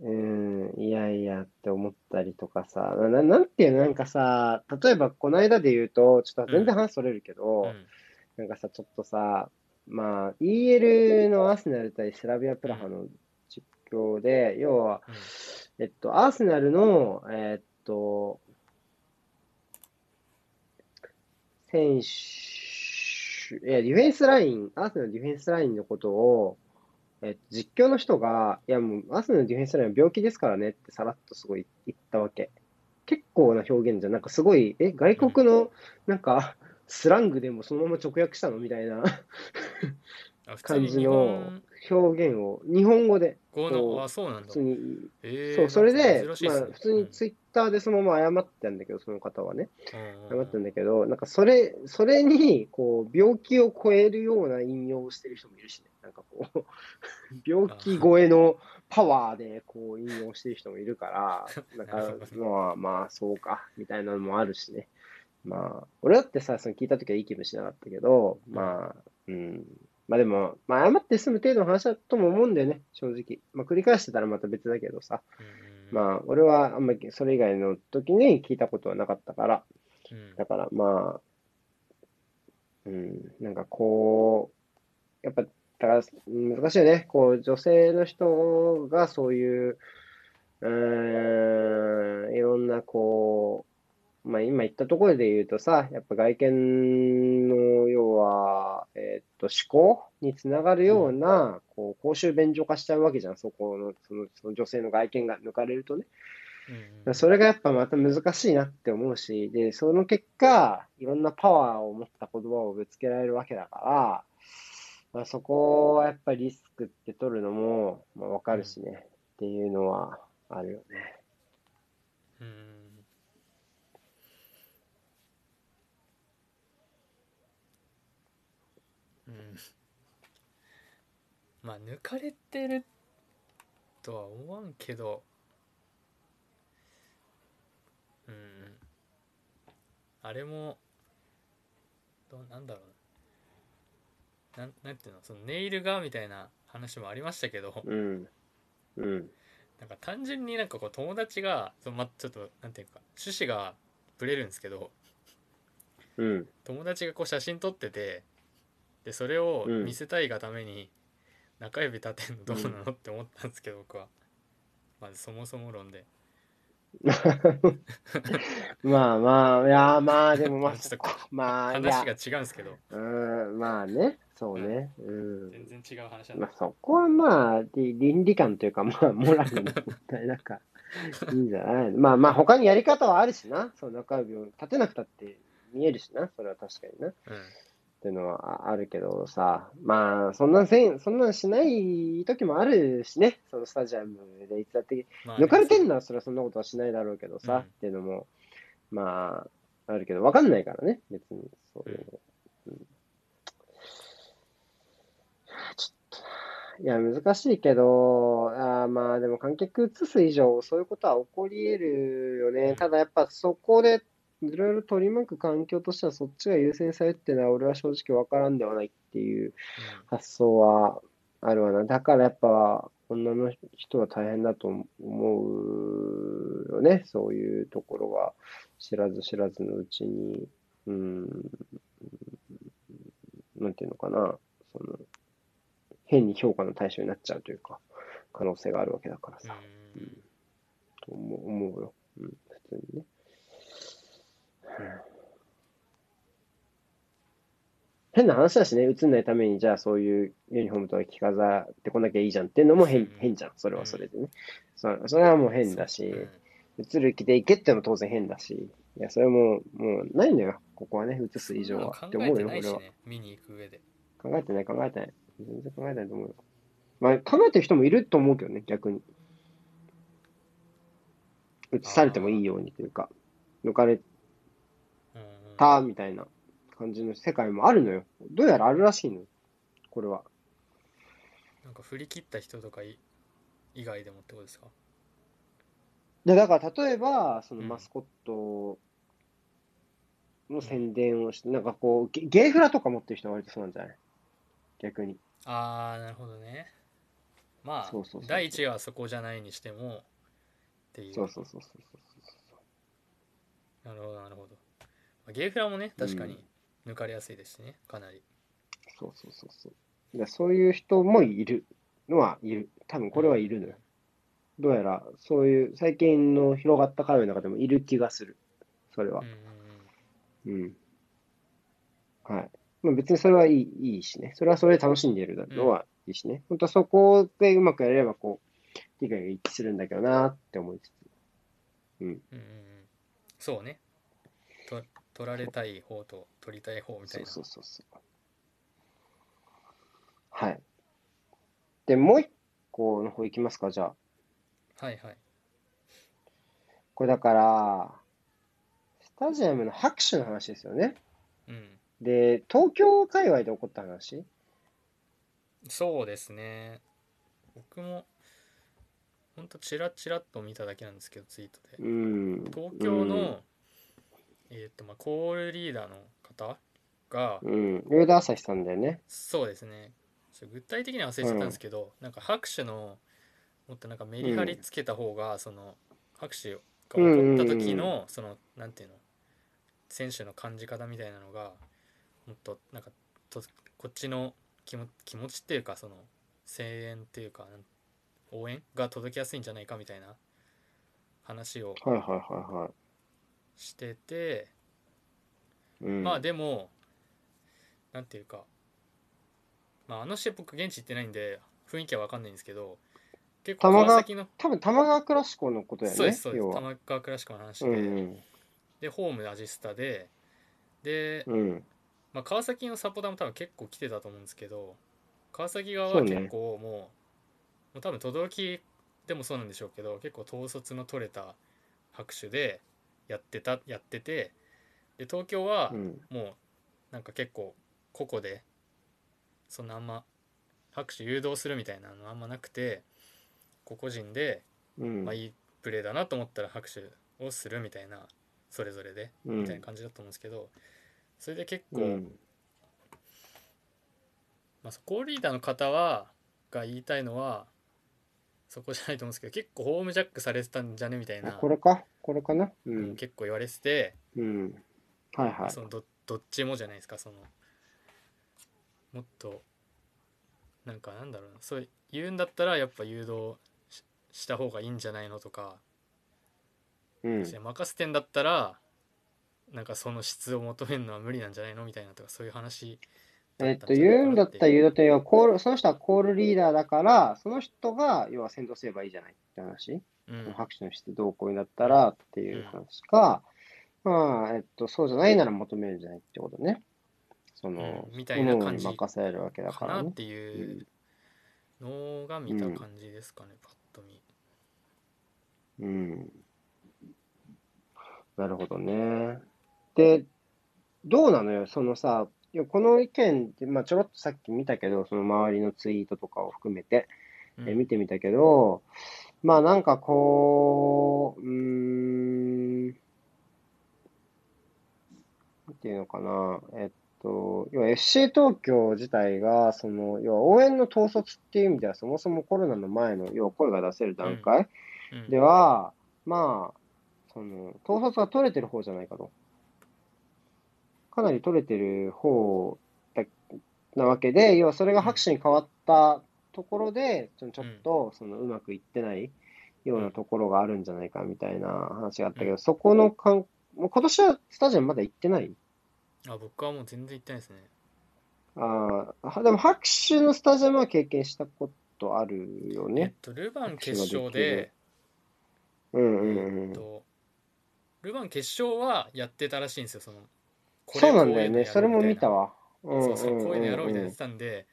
うん、いやいやって思ったりとかさ、な、なんていうの、なんかさ、例えばこの間で言うと、ちょっと全然話それるけど、うん。なんかさ、ちょっとさ、まあ、EL のアーセナル対スラビア・プラハの実況で、要は、うん。えっと、アーセナルの、えっと、選手、いや、ディフェンスライン、アーセナルのディフェンスラインのことを、えっと、実況の人が、いやもう、アーセナルのディフェンスラインは病気ですからねってさらっとすごい言ったわけ。結構な表現じゃん。なんかすごい、え、外国の、なんか、スラングでもそのまま直訳したのみたいな。感じの本表現を日本語で普通に、えーそうそれで、ね。まあ、普通にツイッターでそのまま謝ってたんだけど、その方はね、うん謝ってたんだけど、なんかそれ、それに、こう、病気を超えるような引用をしてる人もいるしね、なんかこう、(laughs) 病気超えのパワーで、こう、引用してる人もいるから、(laughs) なんかまあまあ、そうか、みたいなのもあるしね。まあ、俺だってさ、その聞いたときはいい気分しなかったけど、まあ、うん。まあでも、まあ謝って済む程度の話だとも思うんだよね、正直。まあ繰り返してたらまた別だけどさ。まあ、俺はあんまりそれ以外の時に聞いたことはなかったから、うんだからまあ、うん、なんかこう、やっぱ、だから難しいよね。こう、女性の人がそういう、うーん、いろんなこう、まあ今言ったところで言うとさ、やっぱ外見の要は、えーっと、思考につながるような、こう、公衆便所化しちゃうわけじゃん。そこの、その、その女性の外見が抜かれるとね。うんうんそれがやっぱまた難しいなって思うし、で、その結果、いろんなパワーを持った言葉をぶつけられるわけだから、まあ、そこはやっぱりリスクって取るのも、まあ、わかるしね、っていうのはあるよね。うんうん。まあ抜かれてるとは思わんけど。うん。あれもどうなんだろうな。なんなんていうの？そのネイルがみたいな話もありましたけど。うん。うん。なんか単純になんかこう友達がそのまちょっとなんていうか趣旨がブレるんですけど。うん。友達がこう写真撮っててでそれをうん。見せたいがために中指立てんのどうなの？って思ったんですけど僕は。まずそもそも論で。(laughs) まあまあ、いや、まあでもまあ、(laughs) ちょっとまあ、話が、違うんですけど。うん、まあね、そうね。うん。全然違う話なんだまあ、そこはまあ、り倫理観というか、まあ、モラルの問題だか。ら、(laughs) いいんじゃない？のまあまあ、他にやり方はあるしな。その中指を立てなくたって見えるしな。それは確かにな。っうんていうのはああるけどさ、まあ、そんなんせん、そんなんしない時もあるしね。そのスタジアムでいつだって、まあね抜かれてんのはそれはそんなことはしないだろうけどさ、うんっていうのも、まあ、あるけど、わかんないからね、別に。そういうの。うんちょっとな、いや、難しいけど、あーまあ、でも観客移す以上、そういうことは起こり得るよね。ただやっぱそこで、いろいろ取り巻く環境としてはそっちが優先されるっていうのは俺は正直わからんではないっていう発想はあるわな。だからやっぱ女の人は大変だと思うよね。そういうところは知らず知らずのうちに、うん、なんていうのかな。その、変に評価の対象になっちゃうというか、可能性があるわけだからさ。うんうんと思う思うよ。うん、普通にね。変な話だしね、映んないために、じゃあそういうユニフォームとか着飾ってこなきゃいいじゃんっていうのも変うん変じゃん、それはそれでね。そそれはもう変だし、うん映る気でいけってのも当然変だし、いや、それももうないのよ、ここはね、映す以上は。考って思うよ、俺は。ね見に行く上で考えてない、考えてない。全然考えてないと思うよ。まあ、考えてる人もいると思うけどね、逆に。映されてもいいようにというか、抜かれたみたいな感じの世界もあるのよ。どうやらあるらしいのよ、これは。なんか振り切った人とかい以外でもってことですか？で、だから例えば、そのうんマスコットの宣伝をして、なんかこう、ゲゲイフラとか持ってる人は割とそうなんじゃない？逆に。ああなるほどねまあそうそうそうそう第一はそこじゃないにしてもっていうそうそうそうそうそう。なるほどなるほどまあゲイフラもね確かに抜かれやすいですしねかなりそうそうそうそう。でそういう人もいるのはいる。多分これはいるのよ。どうやら、そういう最近の広がった会話の中でもいる気がする。それはうん。うんうんうん。はい。まあ、別にそれはいいいいしね。それはそれで楽しんでいるのはいいしね。本当はそこでうまくやれれば、こう、理解が一致するんだけどなって思いつつ。うん。うんうんうんそうねと取られたい方と取りたい方みたそいうなそうそうそう。はい。で、もう一個の方行きますか、じゃあ。はいはいこれだから、スタジアムの拍手の話ですよね。うんで、東京界隈で起こった話そうですね僕もほんとチラチラっと見ただけなんですけどツイートでうん。東京の、えっ、とまあコールリーダーの方が、うん。上田朝日さんだよね。そうですね具体的には忘れちゃったんですけど、なんか拍手のもっとなんかメリハリつけた方が、その拍手が起こった時の、そのなんていうの選手の感じ方みたいなのがもっとなんかとこっちの気も気持ちっていうかその声援っていうか応援が届きやすいんじゃないかみたいな話をはいはいはいはい。してて、うん、まあでもなんていうかまああの試合僕現地行ってないんで雰囲気は分かんないんですけど結構玉川川崎の多分玉川クラシコのことだよね。そうですそうです。玉川クラシックの話うで、んでホームでアジスタでで、うん。うん。まあ、川崎のサポーターも多分結構来てたと思うんですけど川崎側は結構もう,、もう多分轟でもそうなんでしょうけど結構統率の取れた拍手でやってたやっててで東京はうん。もうなんか結構個々でそんなあんま拍手誘導するみたいなのあんまなくて個々人で、うん。まあ、いいプレーだなと思ったら拍手をするみたいなそれぞれでうんみたいな感じだと思うんですけどそれで結構、うん。まあ、そコールリーダーの方はが言いたいのはそこじゃないと思うんですけど結構ホームジャックされてたんじゃねみたいな、あこれか？これかな？ううんん。結構言われてて、うん。はいはい。そのどどっちもじゃないですかそのもっとなんかなんだろうなそう言うんだったらやっぱ誘導しした方がいいんじゃないのとか、うん。任せてんだったらなんかその質を求めるのは無理なんじゃないのみたいなとかそういう話だえっと、言うんだったらかなていう誘導というのは、コール、その人はコールリーダーだから、その人が、要は先導すればいいじゃないって話。うん拍手の質どうこうになったらっていう話か、まあ、えっと、そうじゃないなら求めるんじゃないってことね。その、うんみたいな感じに任せるわけだからなっ。ていうのが見た感じですかね、パッと見うん。なるほどね。で、どうなのよ、そのさ、いやこの意見って、まあ、ちょろっとさっき見たけど、その周りのツイートとかを含めて、うん。え見てみたけど、まあなんかこう、うーん、なんていうのかな、えっと、要は FC 東京自体が、その、要は応援の統率っていう意味では、そもそもコロナの前の、要は声が出せる段階うん。では、まあ、その、統率が取れてる方じゃないかと。かなり取れてる方だなわけで、要はそれが拍手に変わったところで、ちょっとそのうまくいってないようなところがあるんじゃないかみたいな話があったけど、うん。そこのかん、もう今年はスタジアムまだ行ってない？あ僕はもう全然行ってないですね。ああ、でも拍手のスタジアムは経験したことあるよえっね。とルヴァン決勝でうんうんうん。えっとルヴァン決勝はやってたらしいんですよそのそうなんだよね。それも見みたわ。うんそうそうこういうのやろうみたいなうんやってたんで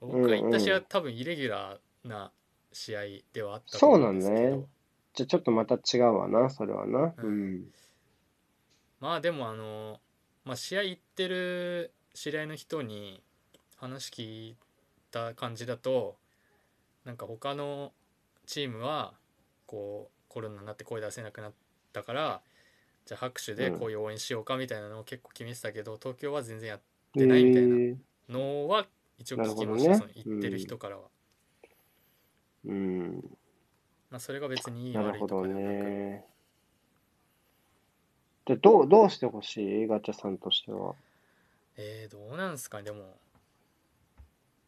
ん僕が行った試合はうんうん多分イレギュラーな試合ではあったとそう思うんですけどじゃあちょっとまた違うわな、それはな。ううんん。まあでもあの、まあ、試合行ってる知り合いの人に話聞いた感じだとなんか他のチームはこうコロナになって声出せなくなったからじゃあ拍手でこういう応援しようかみたいなのを結構決めてたけど東京は全然やっへてないみたいなえ。のは一応聞きました、なるほどね。その言ってる人からは、うん。まあ、それが別にいいなるほど悪いとかではなく。ね。で、どう、どうしてほしい？ガチャさんとしては。えー、どうなんですかねでも。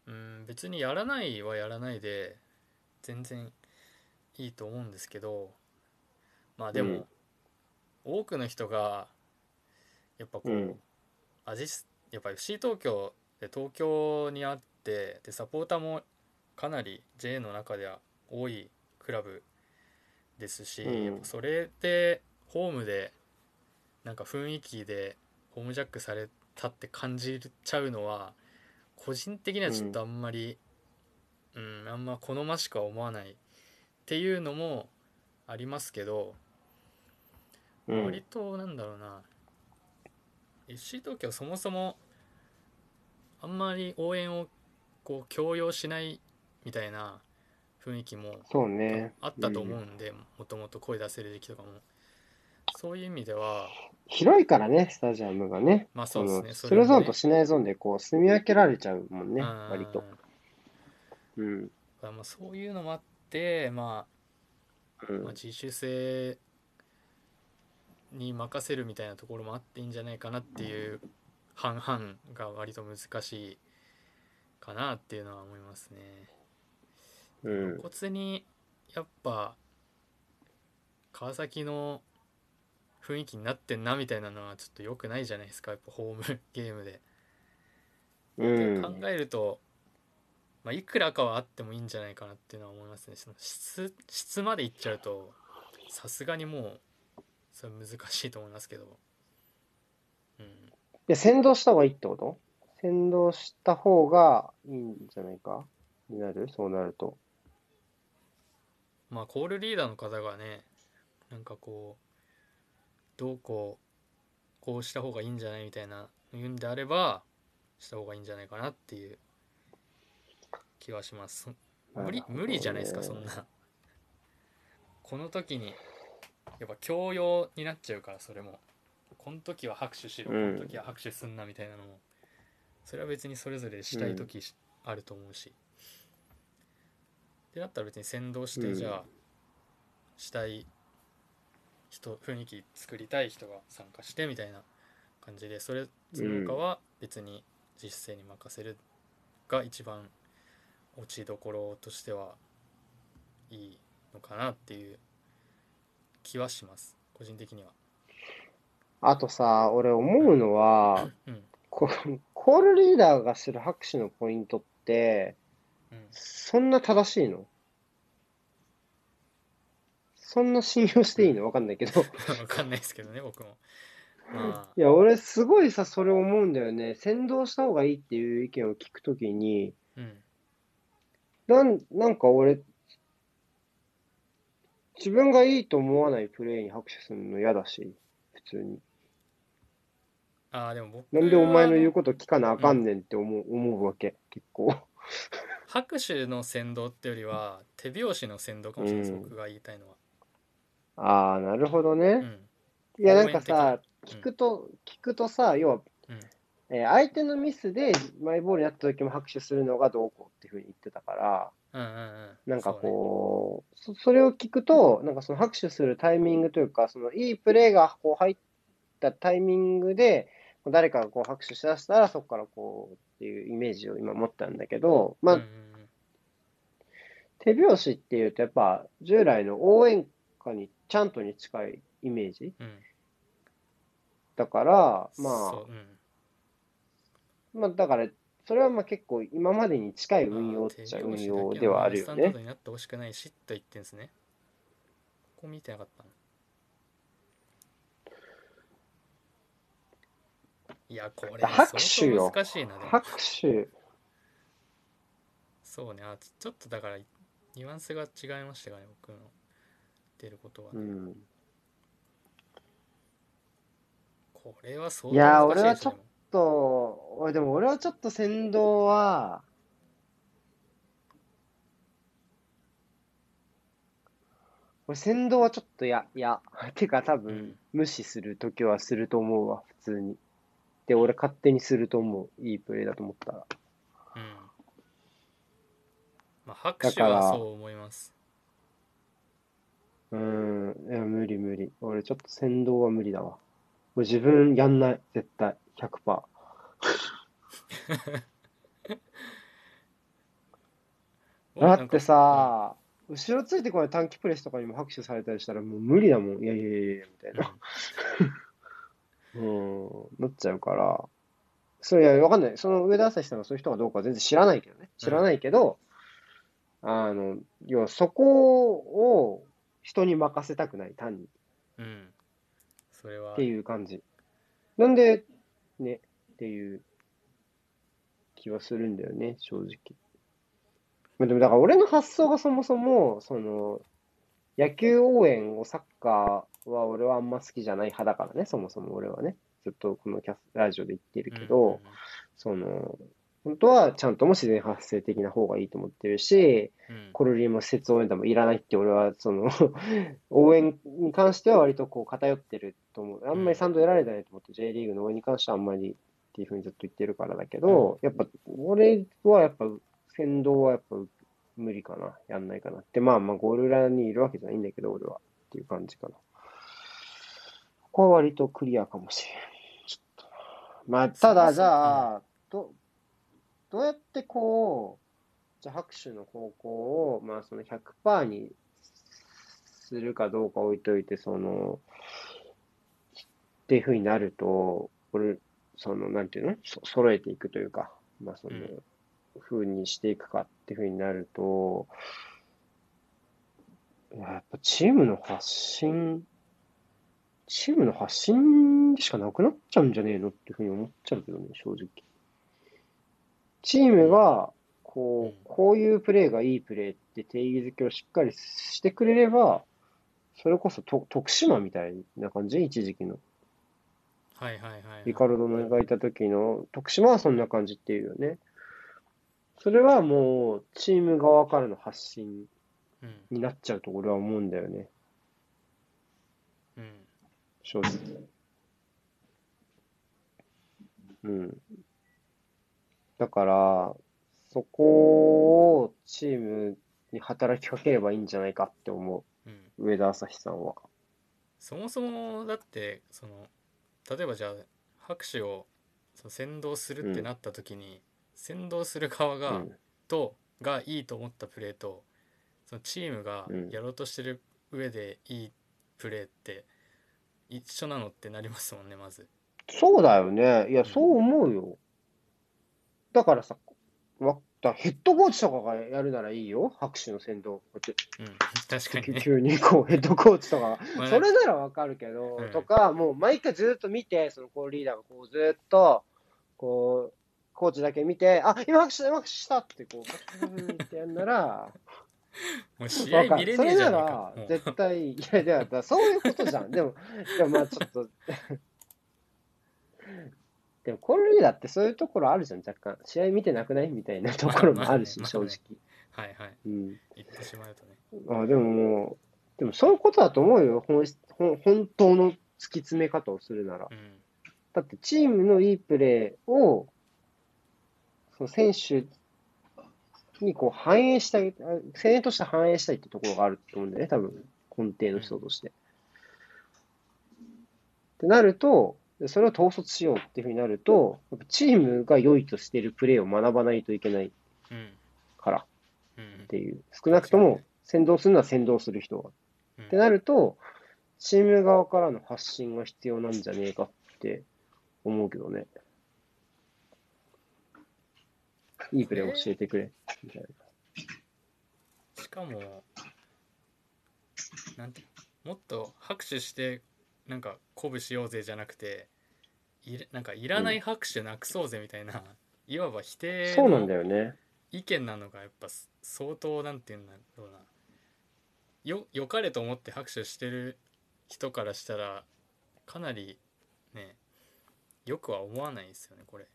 うん別にやらないはやらないで全然いいと思うんですけど。まあでも、うん多くの人がやっぱこう、うん。味すやっぱ FC 東京で東京にあってでサポーターもかなり J の中では多いクラブですし、うん。やっぱそれでホームでなんか雰囲気でホームジャックされたって感じちゃうのは個人的にはちょっとあんまりうん、あんま好ましくは思わないっていうのもありますけど、うん割となんだろうな FC 東京そもそもあんまり応援をこう強要しないみたいな雰囲気もそうね。あったと思うんで、もともと声出せる時とかもそういう意味では広いからね、スタジアムがね。まあそうですねのそれもゾーンとしないゾーンでこう、住み分けられちゃうもんね、うん割と。うん。だからまあそういうのもあって、まあ、うんまあ自主性に任せるみたいなところもあっていいんじゃないかなっていう半々が割と難しいかなっていうのは思いますね。うん。露骨にやっぱ川崎の雰囲気になってんなみたいなのはちょっと良くないじゃないですかやっぱホームゲームで。うん。考えると、まあ、いくらかはあってもいいんじゃないかなっていうのは思いますねその質質までいっちゃうとさすがにもうそれ難しいと思いますけど。うん。で、先導した方がいいってこと？先導した方がいいんじゃないか？になる？そうなると。まあコールリーダーの方がねなんかこうどうこうこうした方がいいんじゃないみたいな言うんであればした方がいいんじゃないかなっていう気はします。無理無理じゃないですかそんな。この時にやっぱ強要になっちゃうからそれも。この時は拍手しろ。こうん。の時は拍手すんなみたいなのも。それは別にそれぞれしたい時しあると思うし。でだったら別に先導してうん。じゃあしたい人雰囲気作りたい人が参加してみたいな感じでそれその他は別に実践に任せるが一番落ちどころとしてはいいのかなっていう気はします個人的には。あとさ、俺思うのは、うんこコールリーダーがする拍手のポイントって、うんそんな正しいの？そんな信用していいの？わかんないけど。(laughs) わかんないですけどね僕も。まあいや、俺すごいさ、それ思うんだよね。先導した方がいいっていう意見を聞くときに、うんなん、なんか俺、自分がいいと思わないプレーに拍手するの嫌だし、普通に。あーでも僕なんでお前の言うはこと聞かなあかんねんって思う、思うわけ、結構。拍手の先導ってよりは手拍子の先導かもしれないです、うん僕が言いたいのは。ああ、なるほどね。うんいや、なんか応さ、聞くと、聞くとさ、要は、うんえー相手のミスでマイボールになった時も拍手するのがどうこうっていうふうに言ってたから、うんうんうん。なんかこう、そそれを聞くと、なんかその拍手するタイミングというか、そのいいプレーがこう入ったタイミングで、誰かがこう拍手しだしたら、そこからこうっていうイメージを今持ったんだけど、まあ、うん手拍子っていうと、やっぱ従来の応援歌にちゃんとに近いイメージうん。だから、まあ、うん。まあだから、それはまあ結構今までに近い運用っちゃ運用ではあるよね。になってほしくないしと言ってんですね。ここ見てなかったいや、これ拍手よ相当難しいな。拍手、そうねあ、ちょっとだからニュアンスが違いましたかね、僕の出ることは、うん。これは相当難しいですね俺はちょっと、俺でも俺はちょっと先導は、俺先導はちょっとや、いや、(laughs) てか多うん分無視するときはすると思うわ、普通に。で、俺勝手にすると思う。いいプレーだと思ったら。うん。まあ、拍手はそう思います。うーん、いや、無理無理。俺ちょっと先導は無理だわ。もう自分やんない、絶対。100%。(laughs) だってさ、後ろついてこない短期プレスとかにも拍手されたりしたらもう無理だもん。いやいやいやいや、みたいな。うん、なっちゃうから。それいや、わかんない。その上田朝日さんがそういう人かどうかは全然知らないけどね。知らないけど、あの、要はそこを人に任せたくない、単に。うん、うん。それはっていう感じ。なんで、ね、っていう気はするんだよね、正直。まあでもだから俺の発想がそもそも、その、野球応援をサッカーは俺はあんま好きじゃない派だからね、そもそも俺はね。ずっとこのキャスラジオで言ってるけど、その、本当はちゃんとも自然発生的な方がいいと思ってるし、うんうんコルリーも施設応援団もいらないって俺は、その、(laughs) 応援に関しては割とこう偏ってると思う。あんまり賛同得られてないと思って、J リーグの応援に関してはあんまりっていうふうにずっと言ってるからだけど、やっぱ、俺はやっぱ、先導はやっぱ無理かな。やんないかなって。まあまあ、ゴール裏にいるわけじゃないんだけど、俺は。っていう感じかな。ここは割とクリアかもしれん。ちょっとな。まあ、ただ、じゃあ、ど、どうやってこう、じゃあ拍手の方向を、まあその100%にするかどうか置いといて、その、っていうふうになると、これ、その、なんていうの？そ揃えていくというか、まあそのうん、ふうにしていくかっていうふうになると、やっぱチームの発信、チームの発信しかなくなっちゃうんじゃねえのっていうふうに思っちゃうけどね、正直。チームが、こう、こういうプレーがいいプレーって定義づけをしっかりしてくれれば、それこそと徳島みたいな感じ一時期の。はいはいはいはい。リカルドの描いた時の徳島はそんな感じっていうよね。それはもう、チーム側からの発信うん。になっちゃうと俺は思うんだよね。うん。正直。うん。だから、そこをチームに働きかければいいんじゃないかって思うん。う、上田朝日さんは。そもそもだってその例えばじゃあ拍手をその先導するってなった時に、先導する側が、うん。とがいいと思ったプレーとそのチームがうんやろうとしてる上でいいプレーって一緒なのってなりますもんねまず。そうだよね。いや、そう思うよ。だからさ、わだヘッドコーチとかがやるならいいよ。拍手の先導。こうやってうん、確かにね。急 (laughs) にこうヘッドコーチとかそれならわかるけど、うんとか、もう毎回ずっと見て、そのコールリーダーがこうずっと、こう、コーチだけ見て、あ、今拍手した、今拍手したってこう、ってやんなら、(laughs) もう試。合見れそれなねえじゃねえか。らもう絶対、いや、だからそういうことじゃん。でも、でもまあちょっと、でもコールリーダーってそういうところあるじゃん、若干。試合見てなくないみたいなところもあるし、まあ正直。はいはい。うん。言ってしまうとね。あ、でももう、でもそういうことだと思うよ。本本当の突き詰め方をするなら。うん。だってチームのいいプレーを、その選手にこう反映したい、あ声援として反映したいってところがあると思うんだよね、多分、根底の人として。ってなると、でそれを統率しようっていうふうになると、チームが良いとしているプレーを学ばないといけないうん。からうんっていう、少なくとも先導するのは先導する人が。うんってなると、チーム側からの発信が必要なんじゃねえかって思うけどね。いいプレーを教えてくれ。みたいな。しかもなんてもっと拍手してなんか鼓舞しようぜじゃなくていらなんかいらない拍手なくそうぜみたいな、いわば否定そうなんだのよね。意見なのがやっぱ相当なんていうんだろうなよよかれと思って拍手してる人からしたらかなりねよくは思わないですよねこれ。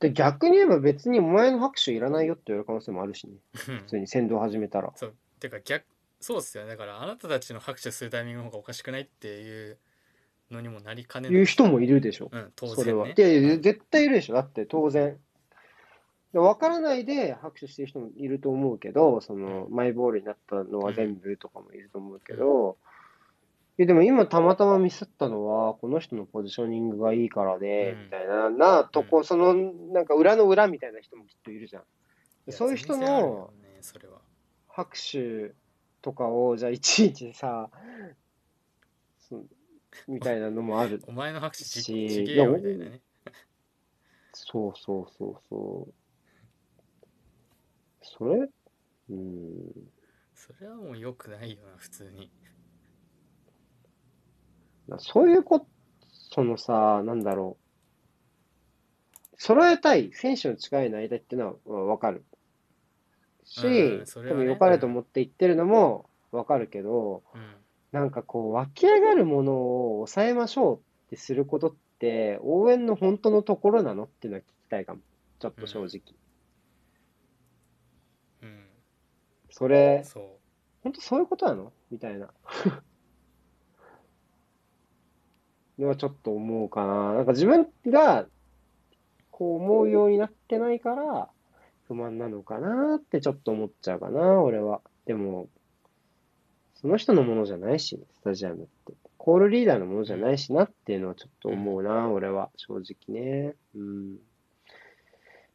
で、逆に言えば別にお前の拍手いらないよって言われる可能性もあるしね。普通に先導始めたら。そうてか逆そうっすよねだからあなたたちの拍手するタイミングの方がおかしくないっていうのにもなりかねない言う人もいるでしょ。うん当それは。然ねいやいや、絶対いるでしょ。だって当然。で分からないで拍手してる人もいると思うけど、その、マイボールになったのは全部とかもいると思うけど、いやでも今たまたまミスったのは、この人のポジショニングがいいからで、うんみたいな、な、とこ、その、なんか裏の裏みたいな人もきっといるじゃん。そういう人のねそれは拍手とかを、じゃあいちいちさ、そ (laughs) みたいなのもある。お前の拍手ちげえよみたいなねそうそうそうそう。それうん。それはもう良くないよな普通になそういうこ、そのさ、なんだろう。揃えたい、選手の力になりたいっていうのはわかる。し、うんそれはね多分良かれと思って言ってるのもわかるけど、うんなんかこう、湧き上がるものを抑えましょうってすることって、応援の本当のところなのっていうのは聞きたいかも。ちょっと正直。うんそれ、そう本当そういうことなのみたいな。(laughs) のはちょっと思うかな。なんか自分が、こう思うようになってないから、不満なのかなってちょっと思っちゃうかな、俺は。でも、その人のものじゃないし、スタジアムって。コールリーダーのものじゃないしなっていうのはちょっと思うな、俺は。正直ね。うん。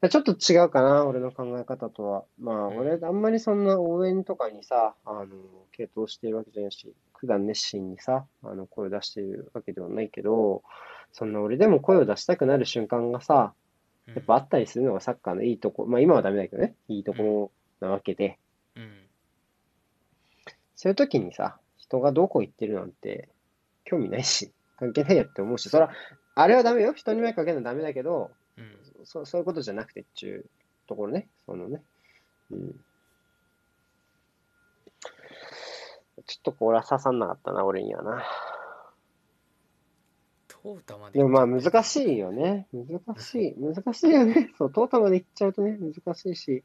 ちょっと違うかな、俺の考え方とは。まあ、うん俺、あんまりそんな応援とかにさ、あの、傾倒しているわけじゃないし、普段熱心にさ、あの、声を出しているわけではないけど、そんな俺でも声を出したくなる瞬間がさ、うんやっぱあったりするのがサッカーのいいとこ、まあ今はダメだけどね、いいところなわけで、うんそういう時にさ、人がどこ行ってるなんて興味ないし、(laughs) 関係ないやって思うし、そら、あれはダメよ。人に迷惑かけるのはダメだけど、うんそそういうことじゃなくてっていうところね。そのね。うん。ちょっとこれは刺さんなかったな、俺にはな。トータまででもまあ難しいよね。難しい。難しいよね。(laughs) そう、トータまで行っちゃうとね、難しいし、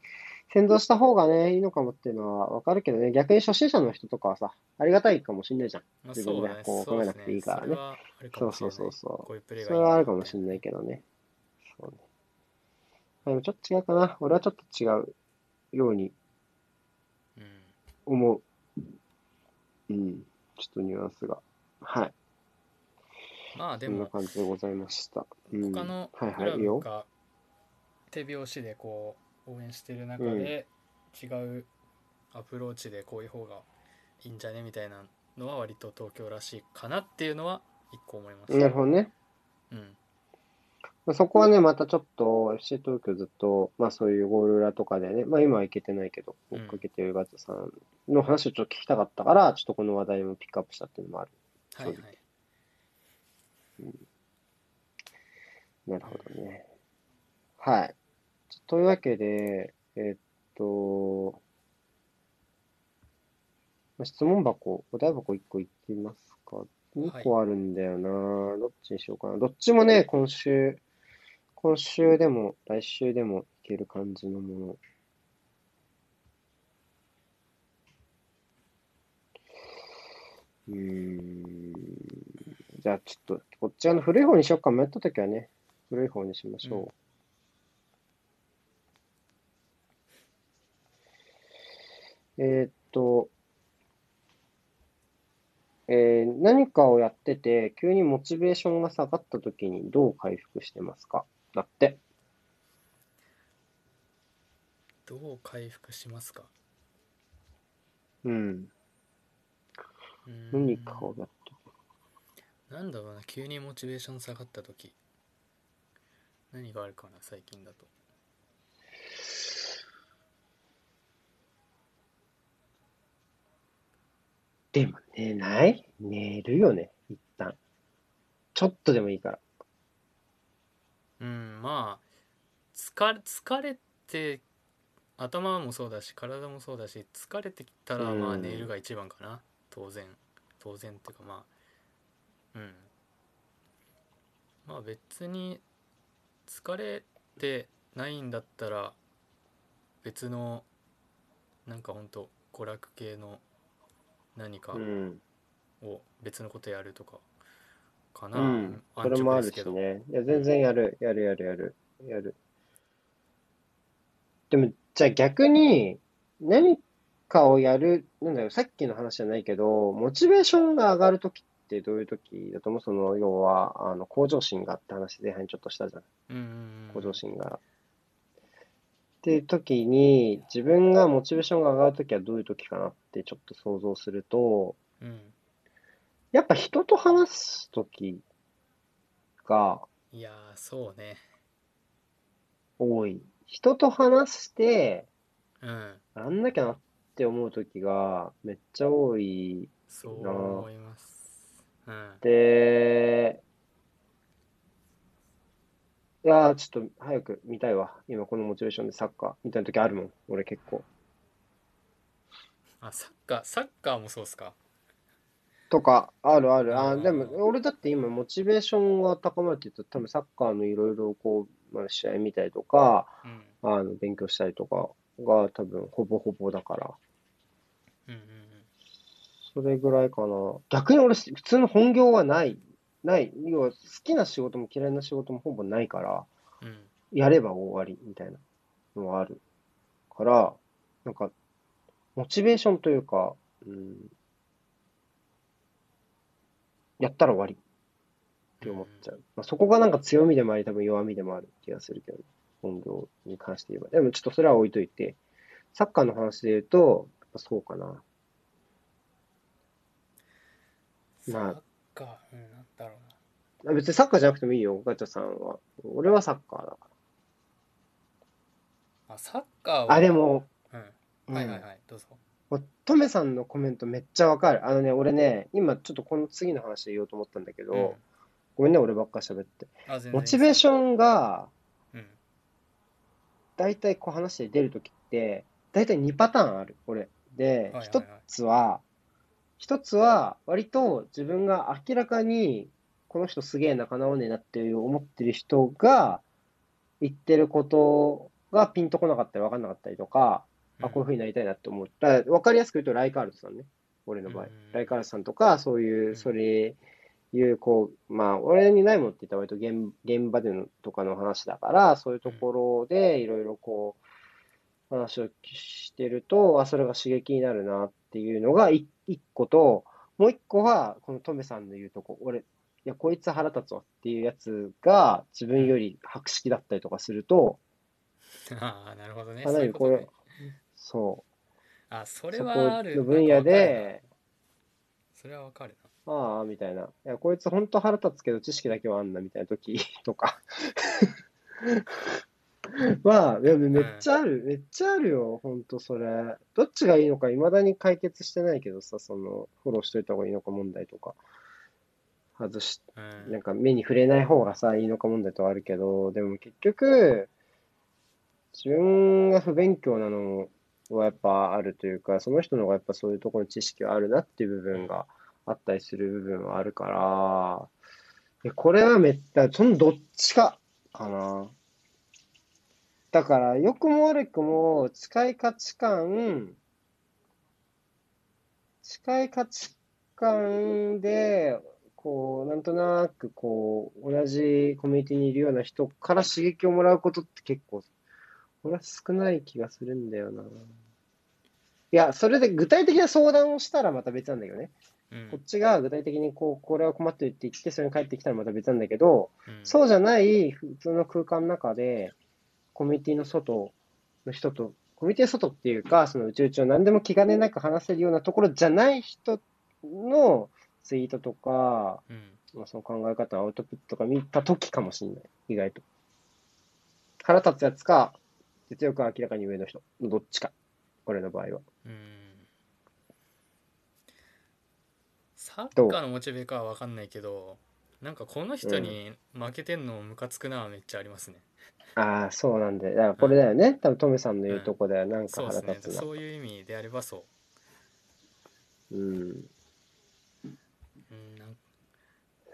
先導した方がね、いいのかもっていうのはわかるけどね、逆に初心者の人とかはさ、ありがたいかもしんないじゃん。まあ自分でこう考えなくていいからねそうそうそうそう。それはあるかもしれれないけどね。そうね。まあでもちょっと違うかな。俺はちょっと違うようにうん思う。うん。ちょっとニュアンスが。はい。そんなまあでも感じでございました。うん。他のはいクラ。ブが手拍子でこう応援してる中で違うアプローチでこういう方がいいんじゃねみたいなのは割と東京らしいかなっていうのは一個思います。なるほどね。うんまあそこはね、またちょっと FC 東京ずっと、まあそういうゴール裏とかでね、まあ今は行けてないけど、追うんっかけてるガチャさんの話をちょっと聞きたかったから、ちょっとこの話題もピックアップしたっていうのもある。はいはい。なるほどね。はい。というわけで、えっと、まあ質問箱、お題箱1個いってみますか。2個あるんだよな。どっちにしようかな。どっちもね、今週、今週でも来週でもいける感じのもの。うーん。じゃあちょっと、こっちあの古い方にしようか。迷ったときはね、古い方にしましょう。えーっと、えー何かをやってて、急にモチベーションが下がったときにどう回復してますか？だって。どう回復しますか？うん。何かをやってなんだろうな急にモチベーション下がった時。何があるかな最近だと。でも寝ない？寝るよね、一旦。ちょっとでもいいから。うんまあ疲れ疲れて頭もそうだし体もそうだし疲れてきたらうん。まあ寝るが一番かな。当然。当然っていうかまあうんまあ別に疲れてないんだったら別のなんかほんと娯楽系の何かうん。を別のことやるとかかな、うん。そ安れもあるけどしね。いや、全然やる。やるやるやる。やる。でも、じゃあ逆に、何かをやる、なんだよ、さっきの話じゃないけど、モチベーションが上がるときってどういうときだと思うその、要は、あの、向上心があって話前半にちょっとしたじゃん。うん向上心が。っていう時に、自分がモチベーションが上がるときはどういうときかなってちょっと想像すると、うんやっぱ人と話すときがいやーそうね多い。人と話して、うんやんなきゃなって思うときがめっちゃ多い。そうなあ思いますうんで、いやー、ちょっと早く見たいわ。今このモチベーションでサッカーみたいなときあるもん。俺結構。あサッカーサッカーもそうっすか？とか、あるある。あ、でも、俺だって今、モチベーションが高まるって言ったら、多分サッカーのいろいろこう、まあ、試合見たりとか、うんあの、勉強したりとかが多分、ほぼほぼだから、それぐらいかな。逆に俺、普通の本業はない。ない。要は、好きな仕事も嫌いな仕事もほぼないから、うんうんやれば終わりみたいなのはあるから、なんか、モチベーションというか、うん、やったら終わりって思っちゃう。まあ、そこがなんか強みでもあり、多分弱みでもある気がするけどね。本業に関して言えば。でもちょっとそれは置いといて、サッカーの話で言うと、そうかな。まあサッカー。うんなんだろうあ別にサッカーじゃなくてもいいよ、ガチャさんは。俺はサッカーだかなあサッカーは？ら。あ、でも、うん。はいはいはいどうぞ。トメさんのコメントめっちゃわかる。あのね、俺ね、今ちょっとこの次の話で言おうと思ったんだけど、うん。ごめんね、俺ばっか喋って。モチベーションが、うん。だいたいこう話で出るときって、だいたい2パターンある、俺。ではいはい、一つは、一つは、割と自分が明らかに、この人すげえ仲直ねえなっていう思ってる人が、言ってることがピンとこなかったり分かんなかったりとか、あ、こういう風になりたいなって思った。分かりやすく言うと、ライカールトさんね。俺の場合うん。ライカールトさんとか、そういうう、んそれ、いう、こう、まあ、俺にないものって言ったら割と現現場でのとかの話だから、そういうところでいろいろこう、話をしてると、あ、それが刺激になるなっていうのがい一個と、もう一個は、このトメさんの言うとこ、俺、いや、こいつ腹立つわっていうやつが自分より博識だったりとかすると、ああなるほどねかなりこれ、そう。あそれはあるの分野で、それはわかるああ、みたいな。いや、こいつ本当腹立つけど知識だけはあんな、みたいな時とか。まあ、いやめっちゃある、めっちゃあるよ、本当それ。どっちがいいのか未だに解決してないけどさ、その、フォローしといた方がいいのか問題とか。外し、なうんか目に触れない方がさ、いいのか問題とはあるけど、でも結局、自分が不勉強なのはやっぱあるというか、その人の方がやっぱそういうところに知識はあるなっていう部分があったりする部分はあるから、これはめった、そのどっちかかな。だから、良くも悪くも近い価値観、近い価値観で、こう、なんとなく、こう、同じコミュニティにいるような人から刺激をもらうことって結構、俺は少ない気がするんだよな。いや、それで具体的な相談をしたらまた別なんだけどね。うんこっちが具体的にこう、これは困ってるって言って、それに帰ってきたらまた別なんだけど、うんそうじゃない普通の空間の中で、コミュニティの外の人と、コミュニティの外っていうか、その宇宙中何でも気兼ねなく話せるようなところじゃない人のツイートとか、うんまあ、その考え方、アウトプットとか見たときかもしれない。意外と。腹立つやつか、実力が明らかに上の人のどっちか。俺の場合は。うんサッカーのモチベかは分かんないけどなんかこの人に負けてんのムカつくなはめっちゃありますね、ああ、そうなんだよ。だからこれだよね。多分トメさんの言うとこだよ。なんかそうですね腹立つな。そういう意味であればそうん。う、うん、なん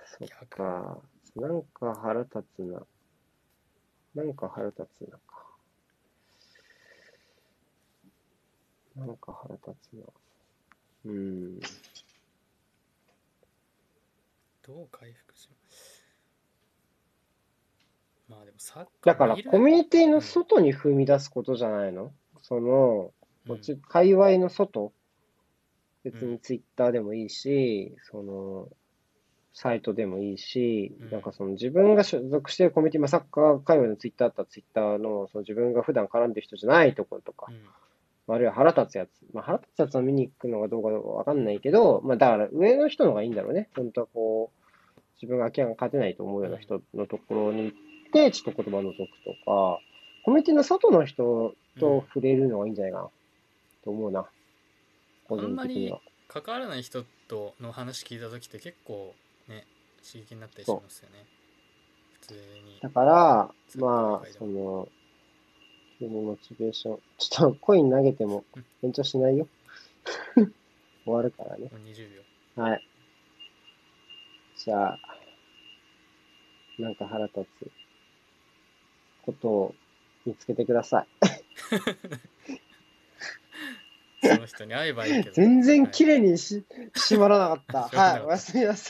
そっか。なんか腹立つな。なんか腹立つなか。なんか腹立つな。うん。どう回復しますまあでもサッカだから、コミュニティの外に踏み出すことじゃないの？その、もち界隈の外、別にツイッターでもいいし、その、サイトでもいいしうん、なんかその自分が所属しているコミュニティ、まあ、サッカー界隈のツイッターだったらツイッターの、その自分が普段絡んでる人じゃないところとか。う、んあるいは腹立つやつ。まあ、腹立つやつを見に行くのがどうかわかんないけど、まあ、だから上の人の方がいいんだろうね。本当はこう、自分が明らかに勝てないと思うような人のところに行って、ちょっと言葉を除くとか、コミュニティの外の人と触れるのがいいんじゃないかな、と思うな。個人的には。関わらない人との話聞いた時って結構ね刺激になったりしますよね普通にだから、まあその、急にモチベーション。ちょっとコイン投げても延長しないよ。(laughs) 終わるからね。もう20秒はい。じゃあ、なんか腹立つことを見つけてください。(laughs) その人に会えばいいけど全然綺はい麗にし、(laughs) 閉まらなかった。閉まらなかったはい、おやすみなさい。